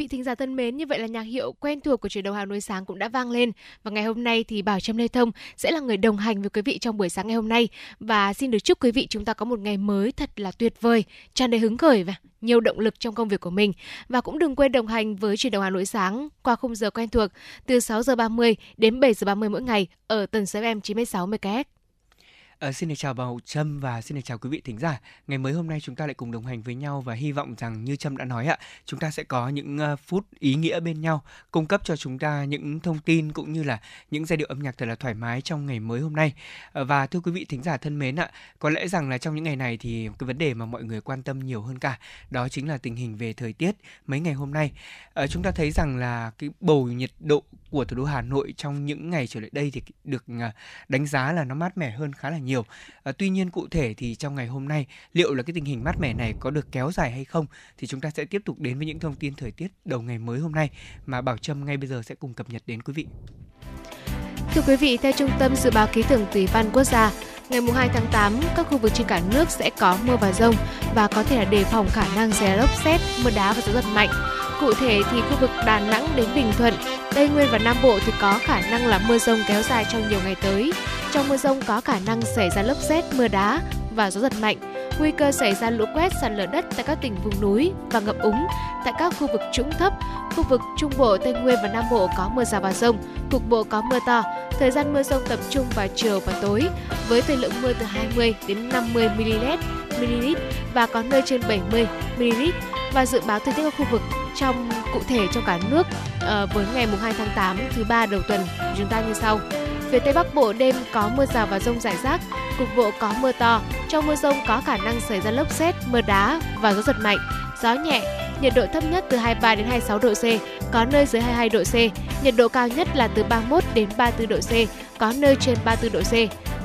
Vị thính giả thân mến, như vậy là nhạc hiệu quen thuộc của truyền đầu Hà Nội sáng cũng đã vang lên. Và ngày hôm nay thì Bảo Trâm Lê Thông sẽ là người đồng hành với quý vị trong buổi sáng ngày hôm nay. Và xin được chúc quý vị chúng ta có một ngày mới thật là tuyệt vời, tràn đầy hứng khởi và nhiều động lực trong công việc của mình. Và cũng đừng quên đồng hành với truyền đầu Hà Nội sáng qua khung giờ quen thuộc từ 6 giờ 30 đến 7 giờ 30 mỗi ngày ở tần số FM 96 MHz. À, xin được chào Bảo Trâm và xin được chào quý vị thính giả. Ngày mới hôm nay chúng ta lại cùng đồng hành với nhau và hy vọng rằng như Trâm đã nói ạ, chúng ta sẽ có những uh, phút ý nghĩa bên nhau, cung cấp cho chúng ta những thông tin cũng như là những giai điệu âm nhạc thật là thoải mái trong ngày mới hôm nay. À, và thưa quý vị thính giả thân mến ạ, có lẽ rằng là trong những ngày này thì cái vấn đề mà mọi người quan tâm nhiều hơn cả đó chính là tình hình về thời tiết mấy ngày hôm nay. À, chúng ta thấy rằng là cái bầu nhiệt độ của thủ đô Hà Nội trong những ngày trở lại đây thì được đánh giá là nó mát mẻ hơn khá là nhiều nhiều. À, tuy nhiên cụ thể thì trong ngày hôm nay liệu là cái tình hình mát mẻ này có được kéo dài hay không thì chúng ta sẽ tiếp tục đến với những thông tin thời tiết đầu ngày mới hôm nay mà Bảo Trâm ngay bây giờ sẽ cùng cập nhật đến quý vị. Thưa quý vị, theo Trung tâm Dự báo Khí tượng Thủy văn Quốc gia, ngày 2 tháng 8, các khu vực trên cả nước sẽ có mưa và rông và có thể là đề phòng khả năng xảy lốc xét, mưa đá và gió giật mạnh. Cụ thể thì khu vực Đà Nẵng đến Bình Thuận, Tây Nguyên và Nam Bộ thì có khả năng là mưa rông kéo dài trong nhiều ngày tới. Trong mưa rông có khả năng xảy ra lốc xét, mưa đá và gió giật mạnh. Nguy cơ xảy ra lũ quét, sạt lở đất tại các tỉnh vùng núi và ngập úng tại các khu vực trũng thấp. Khu vực Trung Bộ, Tây Nguyên và Nam Bộ có mưa rào và rông, cục bộ có mưa to. Thời gian mưa rông tập trung vào chiều và tối với thời lượng mưa từ 20 đến 50 mm, mm và có nơi trên 70 mm và dự báo thời tiết các khu vực trong cụ thể trong cả nước à, với ngày mùng 2 tháng 8 thứ ba đầu tuần chúng ta như sau. Phía Tây Bắc Bộ đêm có mưa rào và rông rải rác, cục bộ có mưa to. Trong mưa rông có khả năng xảy ra lốc xét, mưa đá và gió giật mạnh. Gió nhẹ, nhiệt độ thấp nhất từ 23 đến 26 độ C, có nơi dưới 22 độ C. Nhiệt độ cao nhất là từ 31 đến 34 độ C, có nơi trên 34 độ C.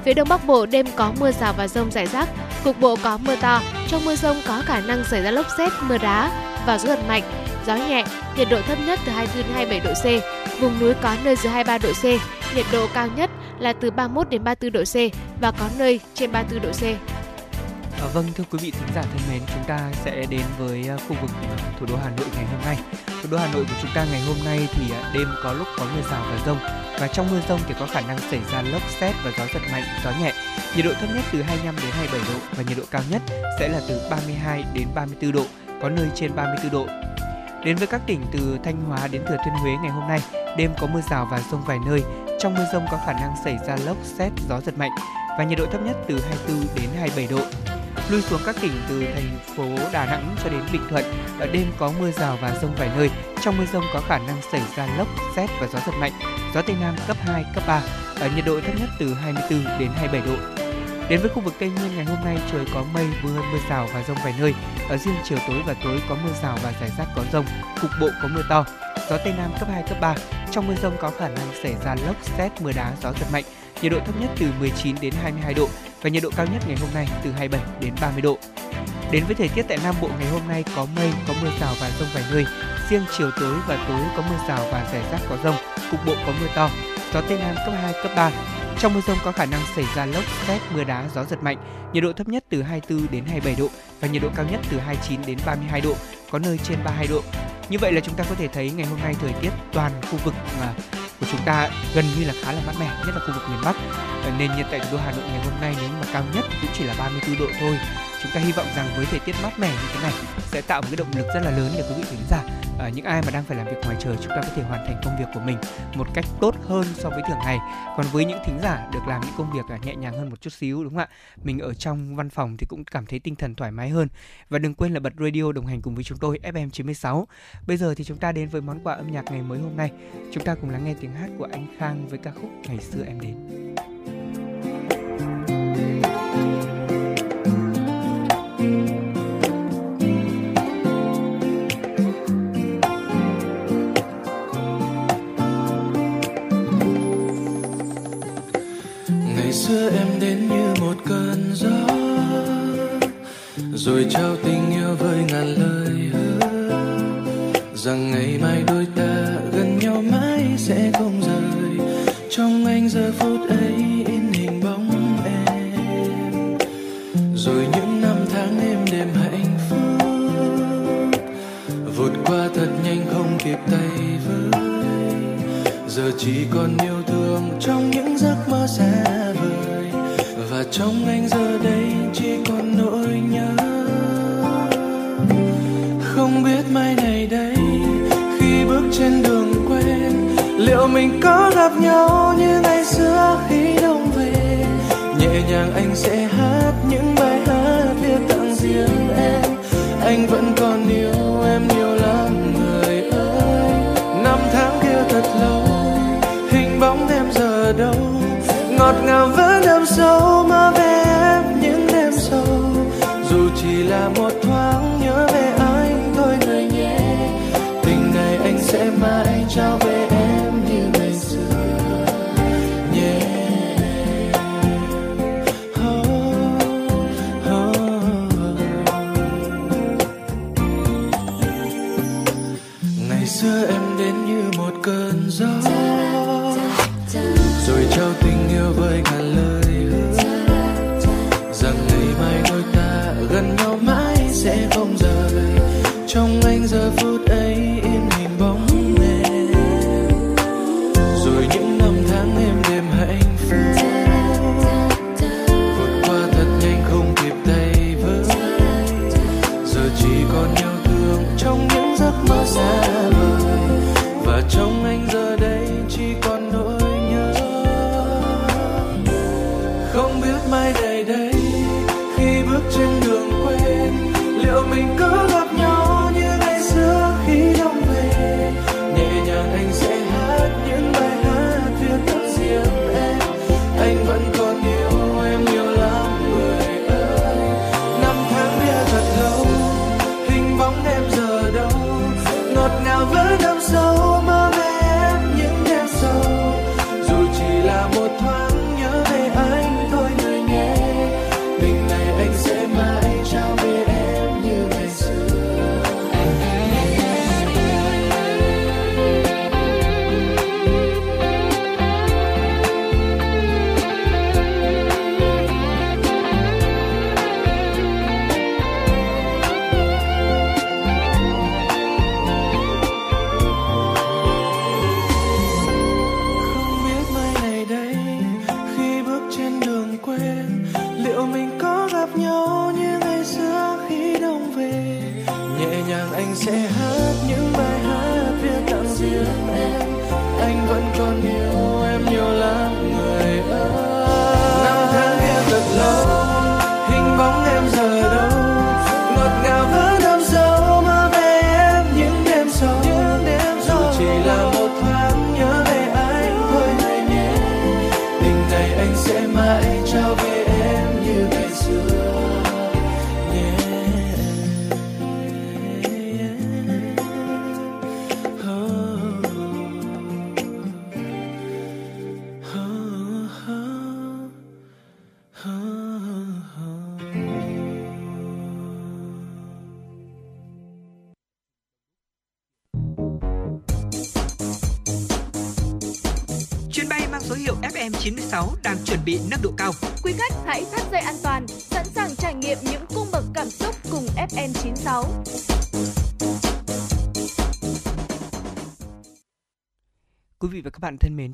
Phía Đông Bắc Bộ đêm có mưa rào và rông rải rác, cục bộ có mưa to. Trong mưa rông có khả năng xảy ra lốc xét, mưa đá và gió giật mạnh gió nhẹ, nhiệt độ thấp nhất từ 24 đến 27 độ C, vùng núi có nơi dưới 23 độ C, nhiệt độ cao nhất là từ 31 đến 34 độ C và có nơi trên 34 độ C. À, vâng thưa quý vị thính giả thân mến, chúng ta sẽ đến với à, khu vực à, thủ đô Hà Nội ngày hôm nay. Thủ đô Hà Nội của chúng ta ngày hôm nay thì à, đêm có lúc có mưa rào và rông và trong mưa rông thì có khả năng xảy ra lốc xét và gió giật mạnh, gió nhẹ. Nhiệt độ thấp nhất từ 25 đến 27 độ và nhiệt độ cao nhất sẽ là từ 32 đến 34 độ, có nơi trên 34 độ. Đến với các tỉnh từ Thanh Hóa đến Thừa Thiên Huế ngày hôm nay, đêm có mưa rào và rông vài nơi. Trong mưa rông có khả năng xảy ra lốc, xét, gió giật mạnh và nhiệt độ thấp nhất từ 24 đến 27 độ. Lui xuống các tỉnh từ thành phố Đà Nẵng cho đến Bình Thuận, ở đêm có mưa rào và rông vài nơi. Trong mưa rông có khả năng xảy ra lốc, xét và gió giật mạnh. Gió Tây Nam cấp 2, cấp 3. Ở nhiệt độ thấp nhất từ 24 đến 27 độ. Đến với khu vực Tây Nguyên ngày hôm nay trời có mây, mưa, mưa rào và rông vài nơi. Ở riêng chiều tối và tối có mưa rào và rải rác có rông, cục bộ có mưa to. Gió Tây Nam cấp 2, cấp 3. Trong mưa rông có khả năng xảy ra lốc, xét, mưa đá, gió giật mạnh. Nhiệt độ thấp nhất từ 19 đến 22 độ và nhiệt độ cao nhất ngày hôm nay từ 27 đến 30 độ. Đến với thời tiết tại Nam Bộ ngày hôm nay có mây, có mưa rào và rông vài nơi. Riêng chiều tối và tối có mưa rào và rải rác có rông, cục bộ có mưa to. Gió Tây Nam cấp 2, cấp 3. Trong mưa rông có khả năng xảy ra lốc, xét, mưa đá, gió giật mạnh. Nhiệt độ thấp nhất từ 24 đến 27 độ và nhiệt độ cao nhất từ 29 đến 32 độ, có nơi trên 32 độ. Như vậy là chúng ta có thể thấy ngày hôm nay thời tiết toàn khu vực mà của chúng ta gần như là khá là mát mẻ, nhất là khu vực miền Bắc. Ờ, nền nhiệt tại thủ đô Hà Nội ngày hôm nay nếu mà cao nhất cũng chỉ là 34 độ thôi. Chúng ta hy vọng rằng với thời tiết mát mẻ như thế này sẽ tạo một cái động lực rất là lớn để quý vị khán giả à, những ai mà đang phải làm việc ngoài trời chúng ta có thể hoàn thành công việc của mình một cách tốt hơn so với thường ngày. Còn với những thính giả được làm những công việc à, nhẹ nhàng hơn một chút xíu đúng không ạ? Mình ở trong văn phòng thì cũng cảm thấy tinh thần thoải mái hơn. Và đừng quên là bật radio đồng hành cùng với chúng tôi FM 96 bây giờ thì chúng ta đến với món quà âm nhạc ngày mới hôm nay. Chúng ta cùng lắng nghe tiếng hát của anh Khang với ca khúc ngày xưa em đến. Xưa em đến như một cơn gió, rồi trao tình yêu với ngàn lời hứa. Rằng ngày mai đôi ta gần nhau mãi sẽ không rời. Trong anh giờ phút ấy in hình bóng em. Rồi những năm tháng êm đềm hạnh phúc, vụt qua thật nhanh không kịp tay với giờ chỉ còn yêu thương trong những giấc mơ xa và trong anh giờ đây chỉ còn nỗi nhớ. Không biết mai này đây, khi bước trên đường quen, liệu mình có gặp nhau như ngày xưa khi đông về? Nhẹ nhàng anh sẽ hát những bài hát viết tặng riêng em. Anh vẫn còn yêu em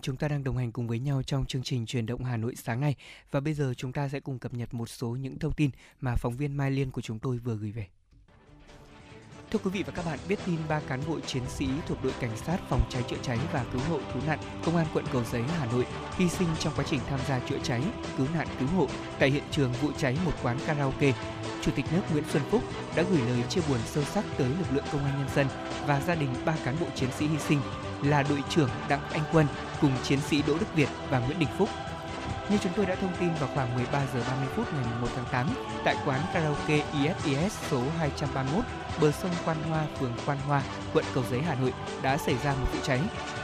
chúng ta đang đồng hành cùng với nhau trong chương trình truyền động Hà Nội sáng nay và bây giờ chúng ta sẽ cùng cập nhật một số những thông tin mà phóng viên Mai Liên của chúng tôi vừa gửi về. Thưa quý vị và các bạn, biết tin ba cán bộ chiến sĩ thuộc đội cảnh sát phòng cháy chữa cháy và cứu hộ cứu nạn công an quận Cầu Giấy, Hà Nội hy sinh trong quá trình tham gia chữa cháy, cứu nạn cứu hộ tại hiện trường vụ cháy một quán karaoke. Chủ tịch nước Nguyễn Xuân Phúc đã gửi lời chia buồn sâu sắc tới lực lượng công an nhân dân và gia đình ba cán bộ chiến sĩ hy sinh là đội trưởng Đặng Anh Quân cùng chiến sĩ Đỗ Đức Việt và Nguyễn Đình Phúc. Như chúng tôi đã thông tin vào khoảng 13 giờ 30 phút ngày 1 tháng 8 tại quán karaoke ISIS số 231 bờ sông Quan Hoa, phường Quan Hoa, quận Cầu Giấy, Hà Nội đã xảy ra một vụ cháy.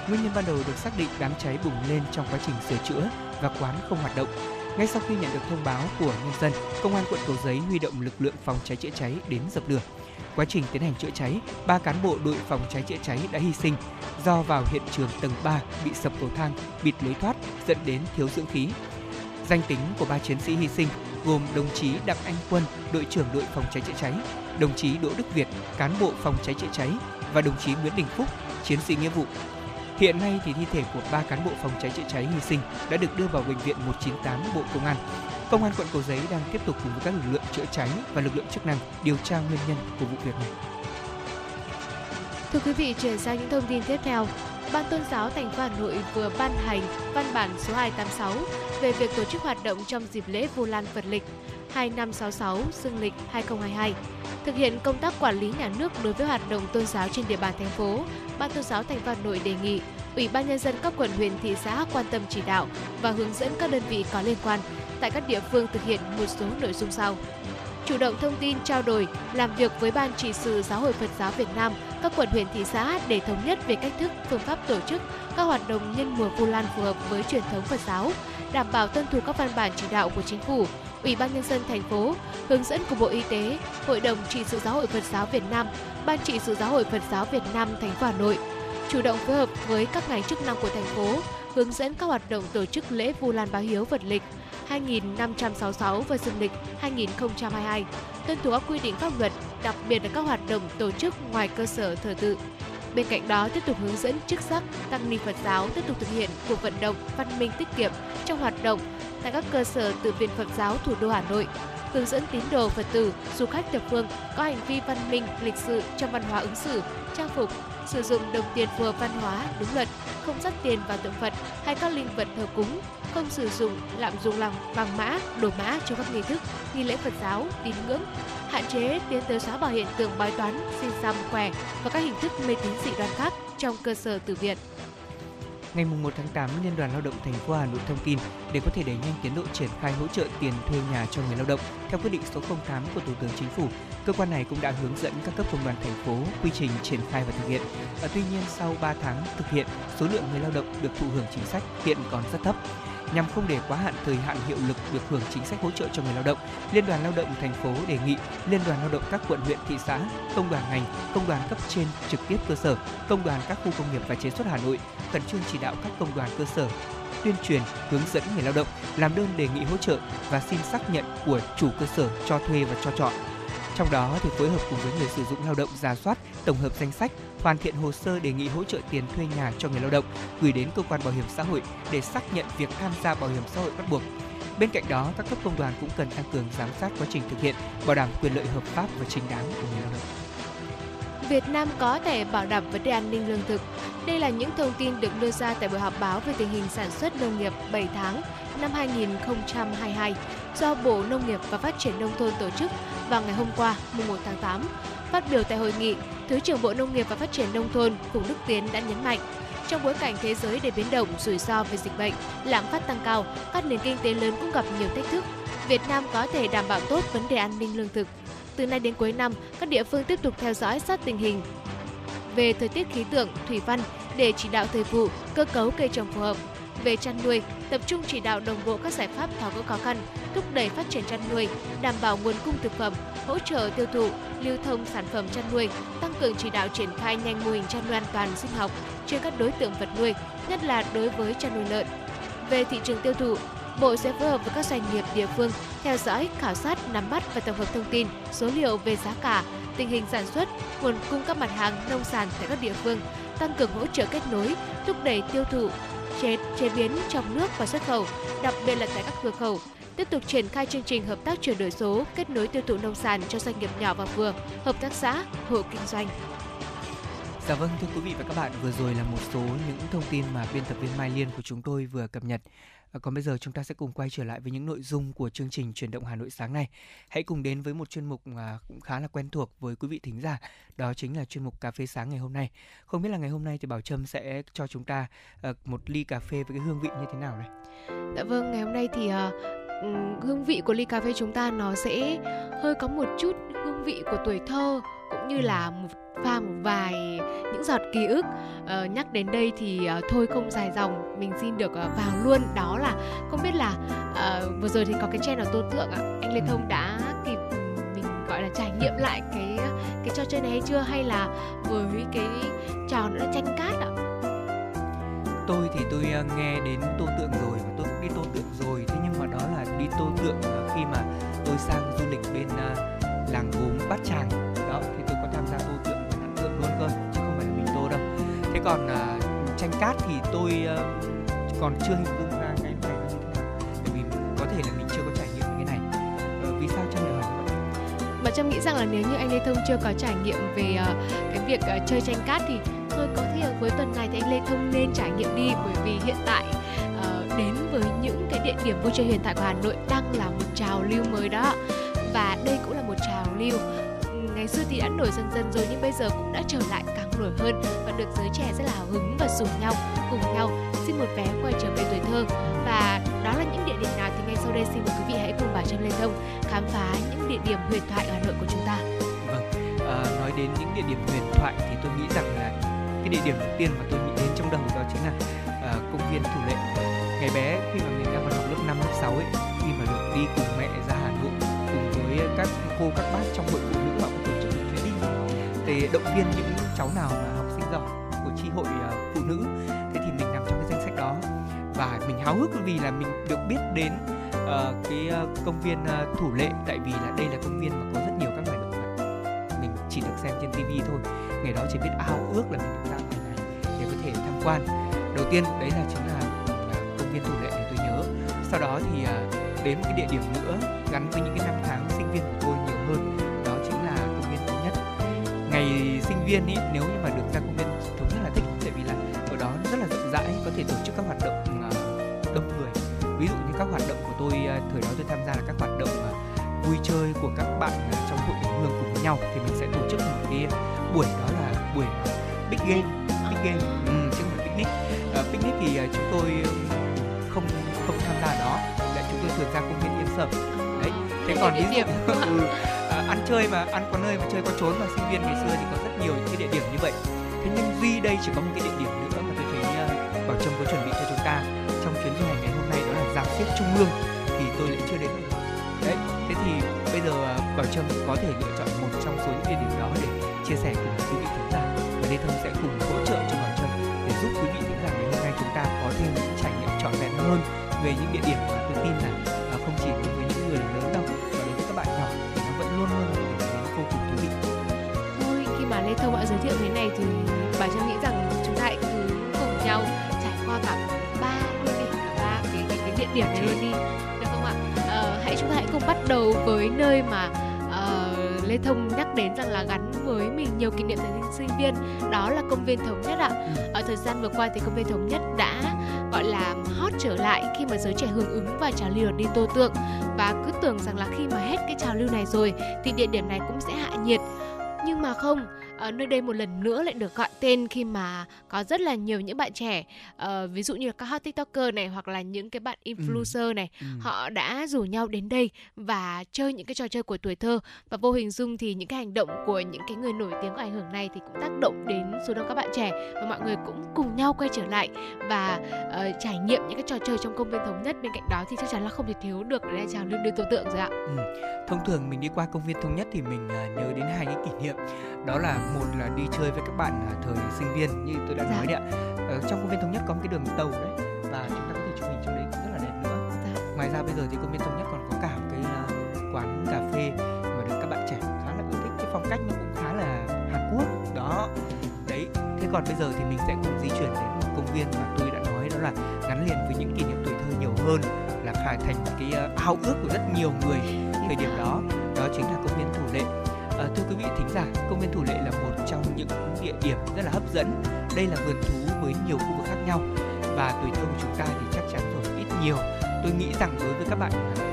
Nguyên nhân ban đầu được xác định đám cháy bùng lên trong quá trình sửa chữa và quán không hoạt động. Ngay sau khi nhận được thông báo của nhân dân, công an quận Cầu Giấy huy động lực lượng phòng cháy chữa cháy đến dập lửa. Quá trình tiến hành chữa cháy, ba cán bộ đội phòng cháy chữa cháy đã hy sinh do vào hiện trường tầng 3 bị sập cầu thang, bịt lối thoát dẫn đến thiếu dưỡng khí. Danh tính của ba chiến sĩ hy sinh gồm đồng chí Đặng Anh Quân, đội trưởng đội phòng cháy chữa cháy, đồng chí Đỗ Đức Việt, cán bộ phòng cháy chữa cháy và đồng chí Nguyễn Đình Phúc, chiến sĩ nghĩa vụ. Hiện nay thì thi thể của ba cán bộ phòng cháy chữa cháy hy sinh đã được đưa vào bệnh viện 198 Bộ Công an. Công an quận Cầu Giấy đang tiếp tục cùng với các lực lượng chữa cháy và lực lượng chức năng điều tra nguyên nhân của vụ việc này. Thưa quý vị, chuyển sang những thông tin tiếp theo. Ban Tôn giáo thành phố Hà Nội vừa ban hành văn bản số 286 về việc tổ chức hoạt động trong dịp lễ Vu Lan Phật lịch 2566 dương lịch 2022. Thực hiện công tác quản lý nhà nước đối với hoạt động tôn giáo trên địa bàn thành phố, Ban Tôn giáo thành phố Hà Nội đề nghị Ủy ban nhân dân các quận huyện thị xã quan tâm chỉ đạo và hướng dẫn các đơn vị có liên quan tại các địa phương thực hiện một số nội dung sau. Chủ động thông tin trao đổi, làm việc với Ban trị sự Giáo hội Phật giáo Việt Nam, các quận huyện thị xã để thống nhất về cách thức, phương pháp tổ chức các hoạt động nhân mùa Vu Lan phù hợp với truyền thống Phật giáo, đảm bảo tuân thủ các văn bản chỉ đạo của chính phủ, Ủy ban nhân dân thành phố, hướng dẫn của Bộ Y tế, Hội đồng trị sự Giáo hội Phật giáo Việt Nam, Ban trị sự Giáo hội Phật giáo Việt Nam thành phố Hà Nội, chủ động phối hợp với các ngành chức năng của thành phố, hướng dẫn các hoạt động tổ chức lễ Vu Lan báo hiếu Phật lịch 2566 và dương lịch 2022, tuân thủ các quy định pháp luật, đặc biệt là các hoạt động tổ chức ngoài cơ sở thờ tự. Bên cạnh đó, tiếp tục hướng dẫn chức sắc, tăng ni Phật giáo tiếp tục thực hiện cuộc vận động văn minh tiết kiệm trong hoạt động tại các cơ sở tự viện Phật giáo thủ đô Hà Nội, hướng dẫn tín đồ Phật tử, du khách thập phương có hành vi văn minh, lịch sự trong văn hóa ứng xử, trang phục, sử dụng đồng tiền phù hợp văn hóa, đúng luật, không dắt tiền vào tượng Phật hay các linh vật thờ cúng, không sử dụng lạm dụng lòng vàng mã, đồ mã cho các nghi thức, nghi lễ Phật giáo, tín ngưỡng, hạn chế tiến tới xóa bỏ hiện tượng bói toán, xin xăm, què và các hình thức mê tín dị đoan khác trong cơ sở tử viện. Ngày 1 tháng 8, Liên đoàn Lao động thành phố Hà Nội thông tin để có thể đẩy nhanh tiến độ triển khai hỗ trợ tiền thuê nhà cho người lao động theo quyết định số 08 của Thủ tướng Chính phủ, cơ quan này cũng đã hướng dẫn các cấp công đoàn thành phố quy trình triển khai và thực hiện. À, tuy nhiên, sau 3 tháng thực hiện, số lượng người lao động được thụ hưởng chính sách hiện còn rất thấp nhằm không để quá hạn thời hạn hiệu lực được hưởng chính sách hỗ trợ cho người lao động, Liên đoàn Lao động thành phố đề nghị Liên đoàn Lao động các quận huyện thị xã, công đoàn ngành, công đoàn cấp trên trực tiếp cơ sở, công đoàn các khu công nghiệp và chế xuất Hà Nội khẩn trương chỉ đạo các công đoàn cơ sở tuyên truyền, hướng dẫn người lao động làm đơn đề nghị hỗ trợ và xin xác nhận của chủ cơ sở cho thuê và cho trọ. Trong đó thì phối hợp cùng với người sử dụng lao động giả soát, tổng hợp danh sách, hoàn thiện hồ sơ đề nghị hỗ trợ tiền thuê nhà cho người lao động gửi đến cơ quan bảo hiểm xã hội để xác nhận việc tham gia bảo hiểm xã hội bắt buộc. Bên cạnh đó, các cấp công đoàn cũng cần tăng cường giám sát quá trình thực hiện, bảo đảm quyền lợi hợp pháp và chính đáng của người lao động. Việt Nam có thể bảo đảm vấn đề an ninh lương thực. Đây là những thông tin được đưa ra tại buổi họp báo về tình hình sản xuất nông nghiệp 7 tháng năm 2022 do Bộ Nông nghiệp và Phát triển Nông thôn tổ chức vào ngày hôm qua, mùng 1 tháng 8. Phát biểu tại hội nghị, Thứ trưởng Bộ Nông nghiệp và Phát triển Nông thôn Phùng Đức Tiến đã nhấn mạnh, trong bối cảnh thế giới đầy biến động, rủi ro về dịch bệnh, lạm phát tăng cao, các nền kinh tế lớn cũng gặp nhiều thách thức. Việt Nam có thể đảm bảo tốt vấn đề an ninh lương thực. Từ nay đến cuối năm, các địa phương tiếp tục theo dõi sát tình hình về thời tiết khí tượng, thủy văn để chỉ đạo thời vụ, cơ cấu cây trồng phù hợp. Về chăn nuôi, tập trung chỉ đạo đồng bộ các giải pháp tháo gỡ khó khăn, thúc đẩy phát triển chăn nuôi, đảm bảo nguồn cung thực phẩm, hỗ trợ tiêu thụ, lưu thông sản phẩm chăn nuôi, tăng cường chỉ đạo triển khai nhanh mô hình chăn nuôi an toàn sinh học trên các đối tượng vật nuôi, nhất là đối với chăn nuôi lợn. Về thị trường tiêu thụ, Bộ sẽ phối hợp với các doanh nghiệp địa phương theo dõi, khảo sát, nắm bắt và tổng hợp thông tin, số liệu về giá cả, tình hình sản xuất, nguồn cung các mặt hàng nông sản tại các địa phương, tăng cường hỗ trợ kết nối, thúc đẩy tiêu thụ, chế, chế biến trong nước và xuất khẩu, đặc biệt là tại các cửa khẩu, tiếp tục triển khai chương trình hợp tác chuyển đổi số, kết nối tiêu thụ nông sản cho doanh nghiệp nhỏ và vừa, hợp tác xã, hộ kinh doanh. Dạ vâng thưa quý vị và các bạn, vừa rồi là một số những thông tin mà biên tập viên Mai Liên của chúng tôi vừa cập nhật. À, còn bây giờ chúng ta sẽ cùng quay trở lại với những nội dung của chương trình truyền động Hà Nội sáng nay. Hãy cùng đến với một chuyên mục à, cũng khá là quen thuộc với quý vị thính giả, đó chính là chuyên mục cà phê sáng ngày hôm nay. Không biết là ngày hôm nay thì Bảo Trâm sẽ cho chúng ta ờ, một ly cà phê với cái hương vị như thế nào này? Dạ vâng, ngày hôm nay thì uh, hương vị của ly cà phê chúng ta nó sẽ hơi có một chút hương vị của tuổi thơ cũng như là một pha một vài những giọt ký ức. Uh, nhắc đến đây thì uh, thôi không dài dòng mình xin được uh, vào luôn. Đó là không biết là uh, vừa rồi thì có cái channel tô tượng ạ. Anh lê thông đã kịp mình gọi là trải nghiệm lại cái cái trò chơi này hay chưa? Hay là với cái trò nữa là tranh cát ạ? Tôi thì tôi nghe đến tô tượng rồi và tôi cũng đi tô tượng rồi. Thế tôi mà là tượng khi mà tôi sang du lịch bên à, làng gốm bát tràng. Đó thì tôi có tham gia tô tượng với hạt tượng luôn cơ chứ không phải là mình tô đâu. Thế còn uh, tranh cát thì tôi uh, còn chưa hình dung ra cái này nó như thế nào bởi vì có thể là mình chưa có trải nghiệm cái này. Uh, vì sao trâm lại hỏi vậy? Trâm nghĩ rằng là nếu như anh lê thông chưa có trải nghiệm về uh, cái việc uh, chơi tranh cát thì thôi có thể ở cuối tuần này thì anh lê thông nên trải nghiệm đi bởi vì hiện tại địa điểm vui chơi huyền thoại của hà nội đang là một trào lưu mới đó và đây cũng là một trào lưu ngày xưa thì đã nổi dần dần rồi nhưng bây giờ cũng đã trở lại càng nổi hơn và được giới trẻ rất là hào hứng và rủ nhau cùng nhau xin một vé quay trở về tuổi thơ và đó là những địa điểm nào thì ngay sau đây xin mời quý vị hãy cùng bà Trâm Lê Thông khám phá những địa điểm huyền thoại ở Hà Nội của chúng ta. Vâng, à, nói đến những địa điểm huyền thoại thì tôi nghĩ rằng là cái địa điểm đầu tiên mà tôi nghĩ đến trong đầu đó chính là à, công viên Thủ Lệ. Ngày bé khi mà mình đang còn học lớp 5, lớp 6 ấy, khi mà được đi cùng mẹ ra Hà Nội cùng với các cô các bác trong hội phụ nữ họ có tổ chức một chuyến đi. Để động viên những cháu nào mà học sinh giỏi của tri hội ờ, phụ nữ thế thì mình nằm trong cái danh sách đó. Và mình háo hức vì là mình được biết đến uh, cái ờ, công viên uh, thủ lệ tại vì là đây là công viên mà có rất nhiều các loài động vật. Mình chỉ được xem trên tivi thôi ngày đó chỉ biết ao ước là mình được ra ngoài này để có thể tham quan. Đầu tiên đấy là chính là sau đó thì à, đến một cái địa điểm nữa gắn với những cái năm tháng sinh viên của tôi nhiều hơn. Đó chính là công viên thống nhất. Ngày sinh viên ý nếu như mà được ra công viên thống nhất là thích tại vì là ở đó rất là rộng rãi có thể tổ chức các hoạt động à, đông người. Ví dụ như các hoạt động của tôi à, thời đó tôi tham gia là các hoạt động vui chơi của các bạn trong hội đồng hương cùng với nhau thì mình sẽ tổ chức một cái buổi đó là buổi big game big game. Ừ, chứ không phải picnic. Uh, picnic thì chúng tôi không tham gia đó tôi thường ra công viên yên sở. Đấy thế còn ví dụ ừ, à, ăn chơi mà ăn có nơi mà chơi có trốn mà sinh viên ngày xưa thì có rất nhiều những cái địa điểm như vậy. Thế nhưng duy đây chỉ có một cái địa điểm nữa mà tôi thấy uh, bảo trâm có chuẩn bị cho chúng ta trong chuyến du hành ngày hôm nay đó là dạp xiếc trung ương thì tôi lại chưa đến đấy thế thì bây giờ uh, bảo trâm có thể lựa chọn một trong số những địa điểm đó để chia sẻ cùng quý vị khán giả. Và lê thông sẽ cùng hỗ trợ cho bảo trâm để giúp quý vị khán giả ngày hôm nay chúng ta có thêm những trải nghiệm trọn vẹn hơn về những địa điểm mà tôi tin là à, không chỉ đối với những người lớn đâu mà đối với các bạn nhỏ thì nó vẫn luôn luôn là một điểm đến vô cùng thú vị thôi khi mà lê thông đã giới thiệu thế này thì bà cho nghĩ rằng chúng ta hãy cứ cùng nhau trải qua cả ba luôn đi cả ba cái cái, cái địa điểm này luôn đi được không ạ ờ, hãy chúng ta hãy cùng bắt đầu với nơi mà uh, Lê Thông nhắc đến rằng là gắn với mình nhiều kỷ niệm thời sinh viên đó là công viên thống nhất ạ. Ừ. Ở thời gian vừa qua thì công viên thống nhất đã gọi là trở lại khi mà giới trẻ hưởng ứng và trào lưu đi tô tượng. Và cứ tưởng rằng là khi mà hết cái trào lưu này rồi, thì địa điểm này cũng sẽ hạ nhiệt. Nhưng mà không ở nơi đây một lần nữa lại được gọi tên khi mà có rất là nhiều những bạn trẻ uh, ví dụ như là các hot tiktoker này hoặc là những cái bạn influencer này ừ. Ừ. họ đã rủ nhau đến đây và chơi những cái trò chơi của tuổi thơ và vô hình dung thì những cái hành động của những cái người nổi tiếng có ảnh hưởng này thì cũng tác động đến số đông các bạn trẻ và mọi người cũng cùng nhau quay trở lại và uh, trải nghiệm những cái trò chơi trong công viên thống nhất bên cạnh đó thì chắc chắn là không thể thiếu được để chào lưu đưa tượng rồi ạ. Ừ. Thông thường mình đi qua công viên thống nhất thì mình uh, nhớ đến hai cái kỷ niệm đó là một là đi chơi với các bạn thời sinh viên như tôi đã dạ. nói đấy ạ. Ở trong công viên thống nhất có một cái đường tàu đấy và chúng ta có thể chụp hình trong đấy cũng rất là đẹp nữa. Dạ. ngoài ra bây giờ thì công viên thống nhất còn có cả một cái uh, quán cà phê mà được các bạn trẻ khá là ưa thích cái phong cách nó cũng khá là Hàn Quốc. Đó. Đấy. Thế còn bây giờ thì mình sẽ cùng di chuyển đến một công viên mà tôi đã nói đó là gắn liền với những kỷ niệm tuổi thơ nhiều hơn là khải thành cái uh, ao ước của rất nhiều người thời điểm đó. Đó chính là công viên thủ lệ. À, thưa quý vị thính giả, điểm rất là hấp dẫn. Đây là vườn thú với nhiều khu vực khác nhau và tuổi thơ của chúng ta thì chắc chắn rồi ít nhiều. Tôi nghĩ rằng đối với các bạn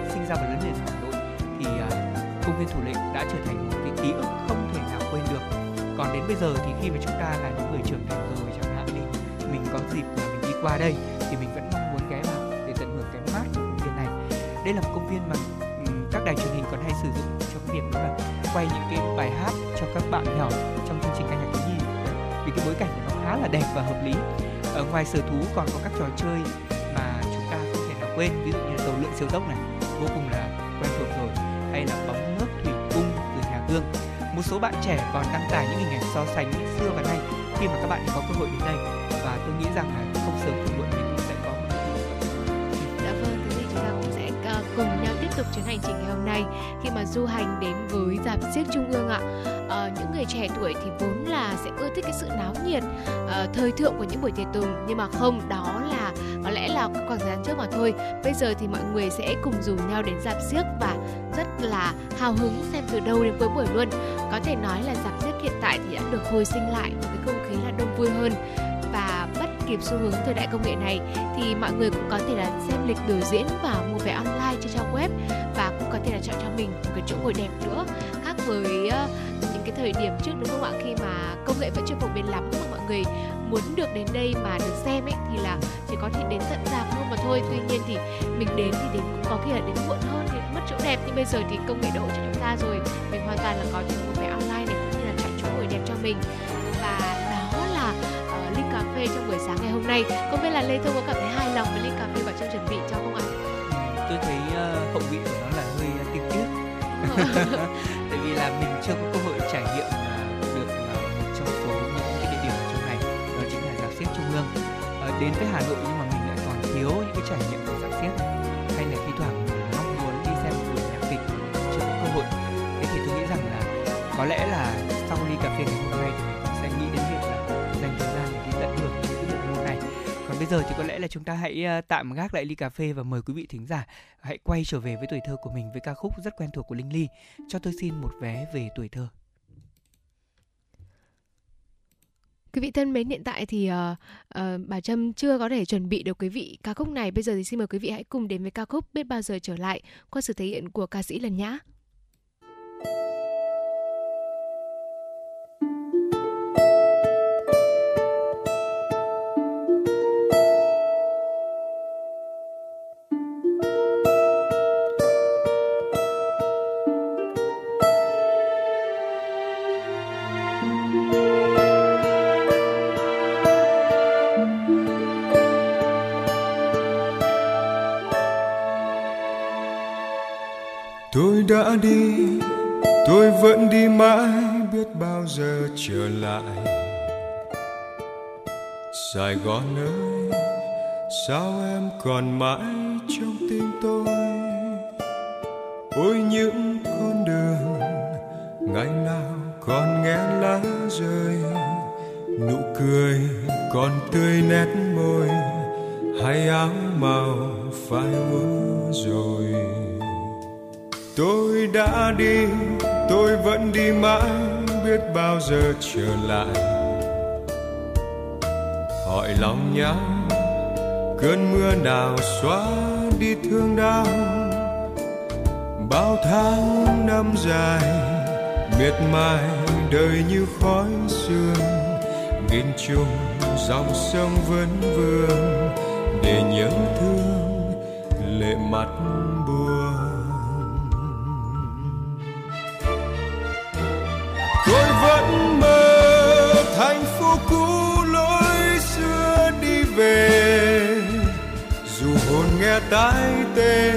sinh ra và lớn lên Hà Nội thì uh, công viên Thủ Lệ đã trở thành một cái ký ức không thể nào quên được. Còn đến bây giờ thì khi mà chúng ta là những người trưởng thành rồi chẳng hạn đi, mình có dịp là mình đi qua đây thì mình vẫn mong muốn ghé vào để tận hưởng cái mát của công viên này. đây là một công viên mà um, các đài truyền hình còn hay sử dụng cho cái việc đó là quay những cái bài hát cho các bạn nhỏ trong chương trình ca nhạc cái bối cảnh của nó khá là đẹp và hợp lý. Ở ngoài sở thú còn có các trò chơi mà chúng ta không thể nào quên ví dụ như là tàu lượn siêu tốc này vô cùng là quen thuộc rồi hay là bóng nước thủy cung từ nhà gương một số bạn trẻ còn đăng tải những hình ảnh so sánh xưa và nay khi mà các bạn có cơ hội đến đây. Và tôi nghĩ rằng là không sớm thì muộn mình cũng sẽ có một Dạ vâng, thế thì chúng ta cũng sẽ ờ, cùng nhau tiếp tục chuyến hành trình ngày hôm nay khi mà du hành đến với dạp siếc trung ương ạ à, những người trẻ tuổi thì vốn là sẽ ưa thích cái sự náo nhiệt, à, thời thượng của những buổi tiệc tùng nhưng mà không, đó là có lẽ là khoảng thời gian trước mà thôi. Bây giờ thì mọi người sẽ cùng rủ nhau đến dạp xiếc và rất là hào hứng xem từ đầu đến cuối buổi luôn. Có thể nói là dạp xiếc hiện tại thì đã được hồi sinh lại một cái không khí là đông vui hơn và bắt kịp xu hướng thời đại công nghệ này thì mọi người cũng có thể là xem lịch biểu diễn và mua vé online trên trang web và cũng có thể là chọn cho mình một cái chỗ ngồi đẹp nữa khác với uh, thời điểm trước đúng không ạ? Khi mà công nghệ vẫn chưa phổ biến lắm mà mọi người? Muốn được đến đây mà được xem ấy thì là chỉ có thể đến tận rạp thôi mà thôi. Tuy nhiên thì mình đến thì đến cũng có khi là đến muộn hơn thì mất chỗ đẹp. Nhưng bây giờ thì công nghệ đổ cho chúng ta rồi. Mình hoàn toàn là có thể mua vé online này cũng như là chọn chỗ ngồi đẹp cho mình. Và đó là uh, ly cà phê trong buổi sáng ngày hôm nay. Không biết là lê thông có cảm thấy hài lòng với ly cà phê và trong chuẩn bị cho không ạ? Tôi thấy uh, hậu vị của nó là hơi uh, tiếc tiếc tại vì là mình chưa có hội trải nghiệm à, được à, một trong số những cái địa điểm ở trong này, đó chính là giáp xiếc trung ương. Ờ, đến với hà nội nhưng mà mình lại còn thiếu những cái trải nghiệm của giáp xiếc hay là thi thoảng mong muốn đi xem một buổi nhạc kịch chưa có cơ hội. Thế thì tôi nghĩ rằng là có lẽ là sau ly cà phê ngày hôm nay thì mình sẽ nghĩ đến việc là dành thời gian để đi tận hưởng những cái bộ môn này. Còn bây giờ thì có lẽ là chúng ta hãy tạm gác lại ly cà phê và mời quý vị thính giả hãy quay trở về với tuổi thơ của mình với ca khúc rất quen thuộc của Linh Ly. Cho tôi xin một vé về tuổi thơ. Quý vị thân mến, hiện tại thì uh, uh, bà Trâm chưa có thể chuẩn bị được quý vị ca khúc này. Bây giờ thì xin mời quý vị hãy cùng đến với ca khúc Biết bao giờ trở lại qua sự thể hiện của ca sĩ Lần Nhã. Còn mãi trong tim tôi. Ôi, những con đường ngày nào còn nghe lá rơi, nụ cười còn tươi nét môi, hay áo màu phai úa rồi. Tôi đã đi, tôi vẫn đi mãi, biết bao giờ trở lại. Hỏi lòng nhau cơn mưa nào xóa đi thương đau, bao tháng năm dài, miệt mài đời như khói sương. Nghìn trùng dòng sông vẫn vương để nhớ thương lệ mặt buồn. Tôi vẫn mơ thành phố cũ lối xưa đi về hồn nghe tai tê,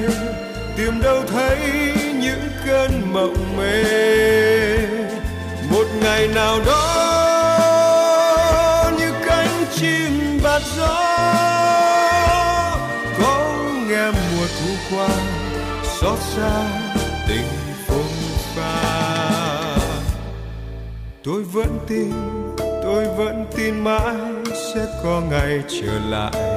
tìm đâu thấy những cơn mộng mê. Một ngày nào đó, như cánh chim bạt gió, có nghe mùa thu qua, xót xa tình phong pha. Tôi vẫn tin, tôi vẫn tin mãi sẽ có ngày trở lại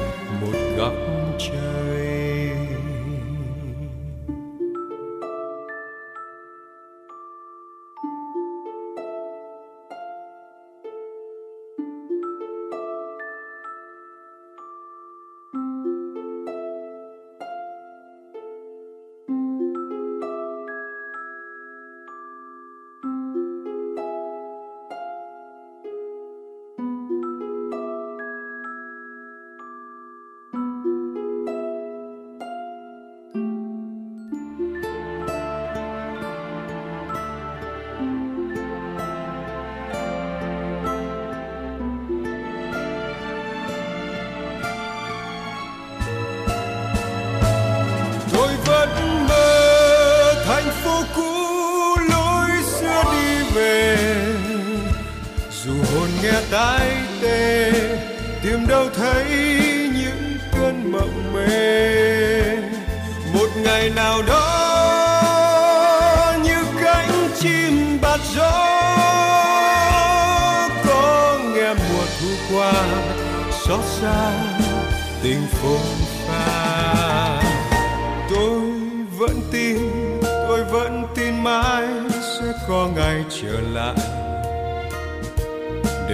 nghe tai tê, tìm đâu thấy những cơn mộng mê. Một ngày nào đó, như cánh chim bạt gió, có nghe mùa thu qua, xót xa tình phồn pha. Tôi vẫn tin, tôi vẫn tin mãi sẽ có ngày trở lại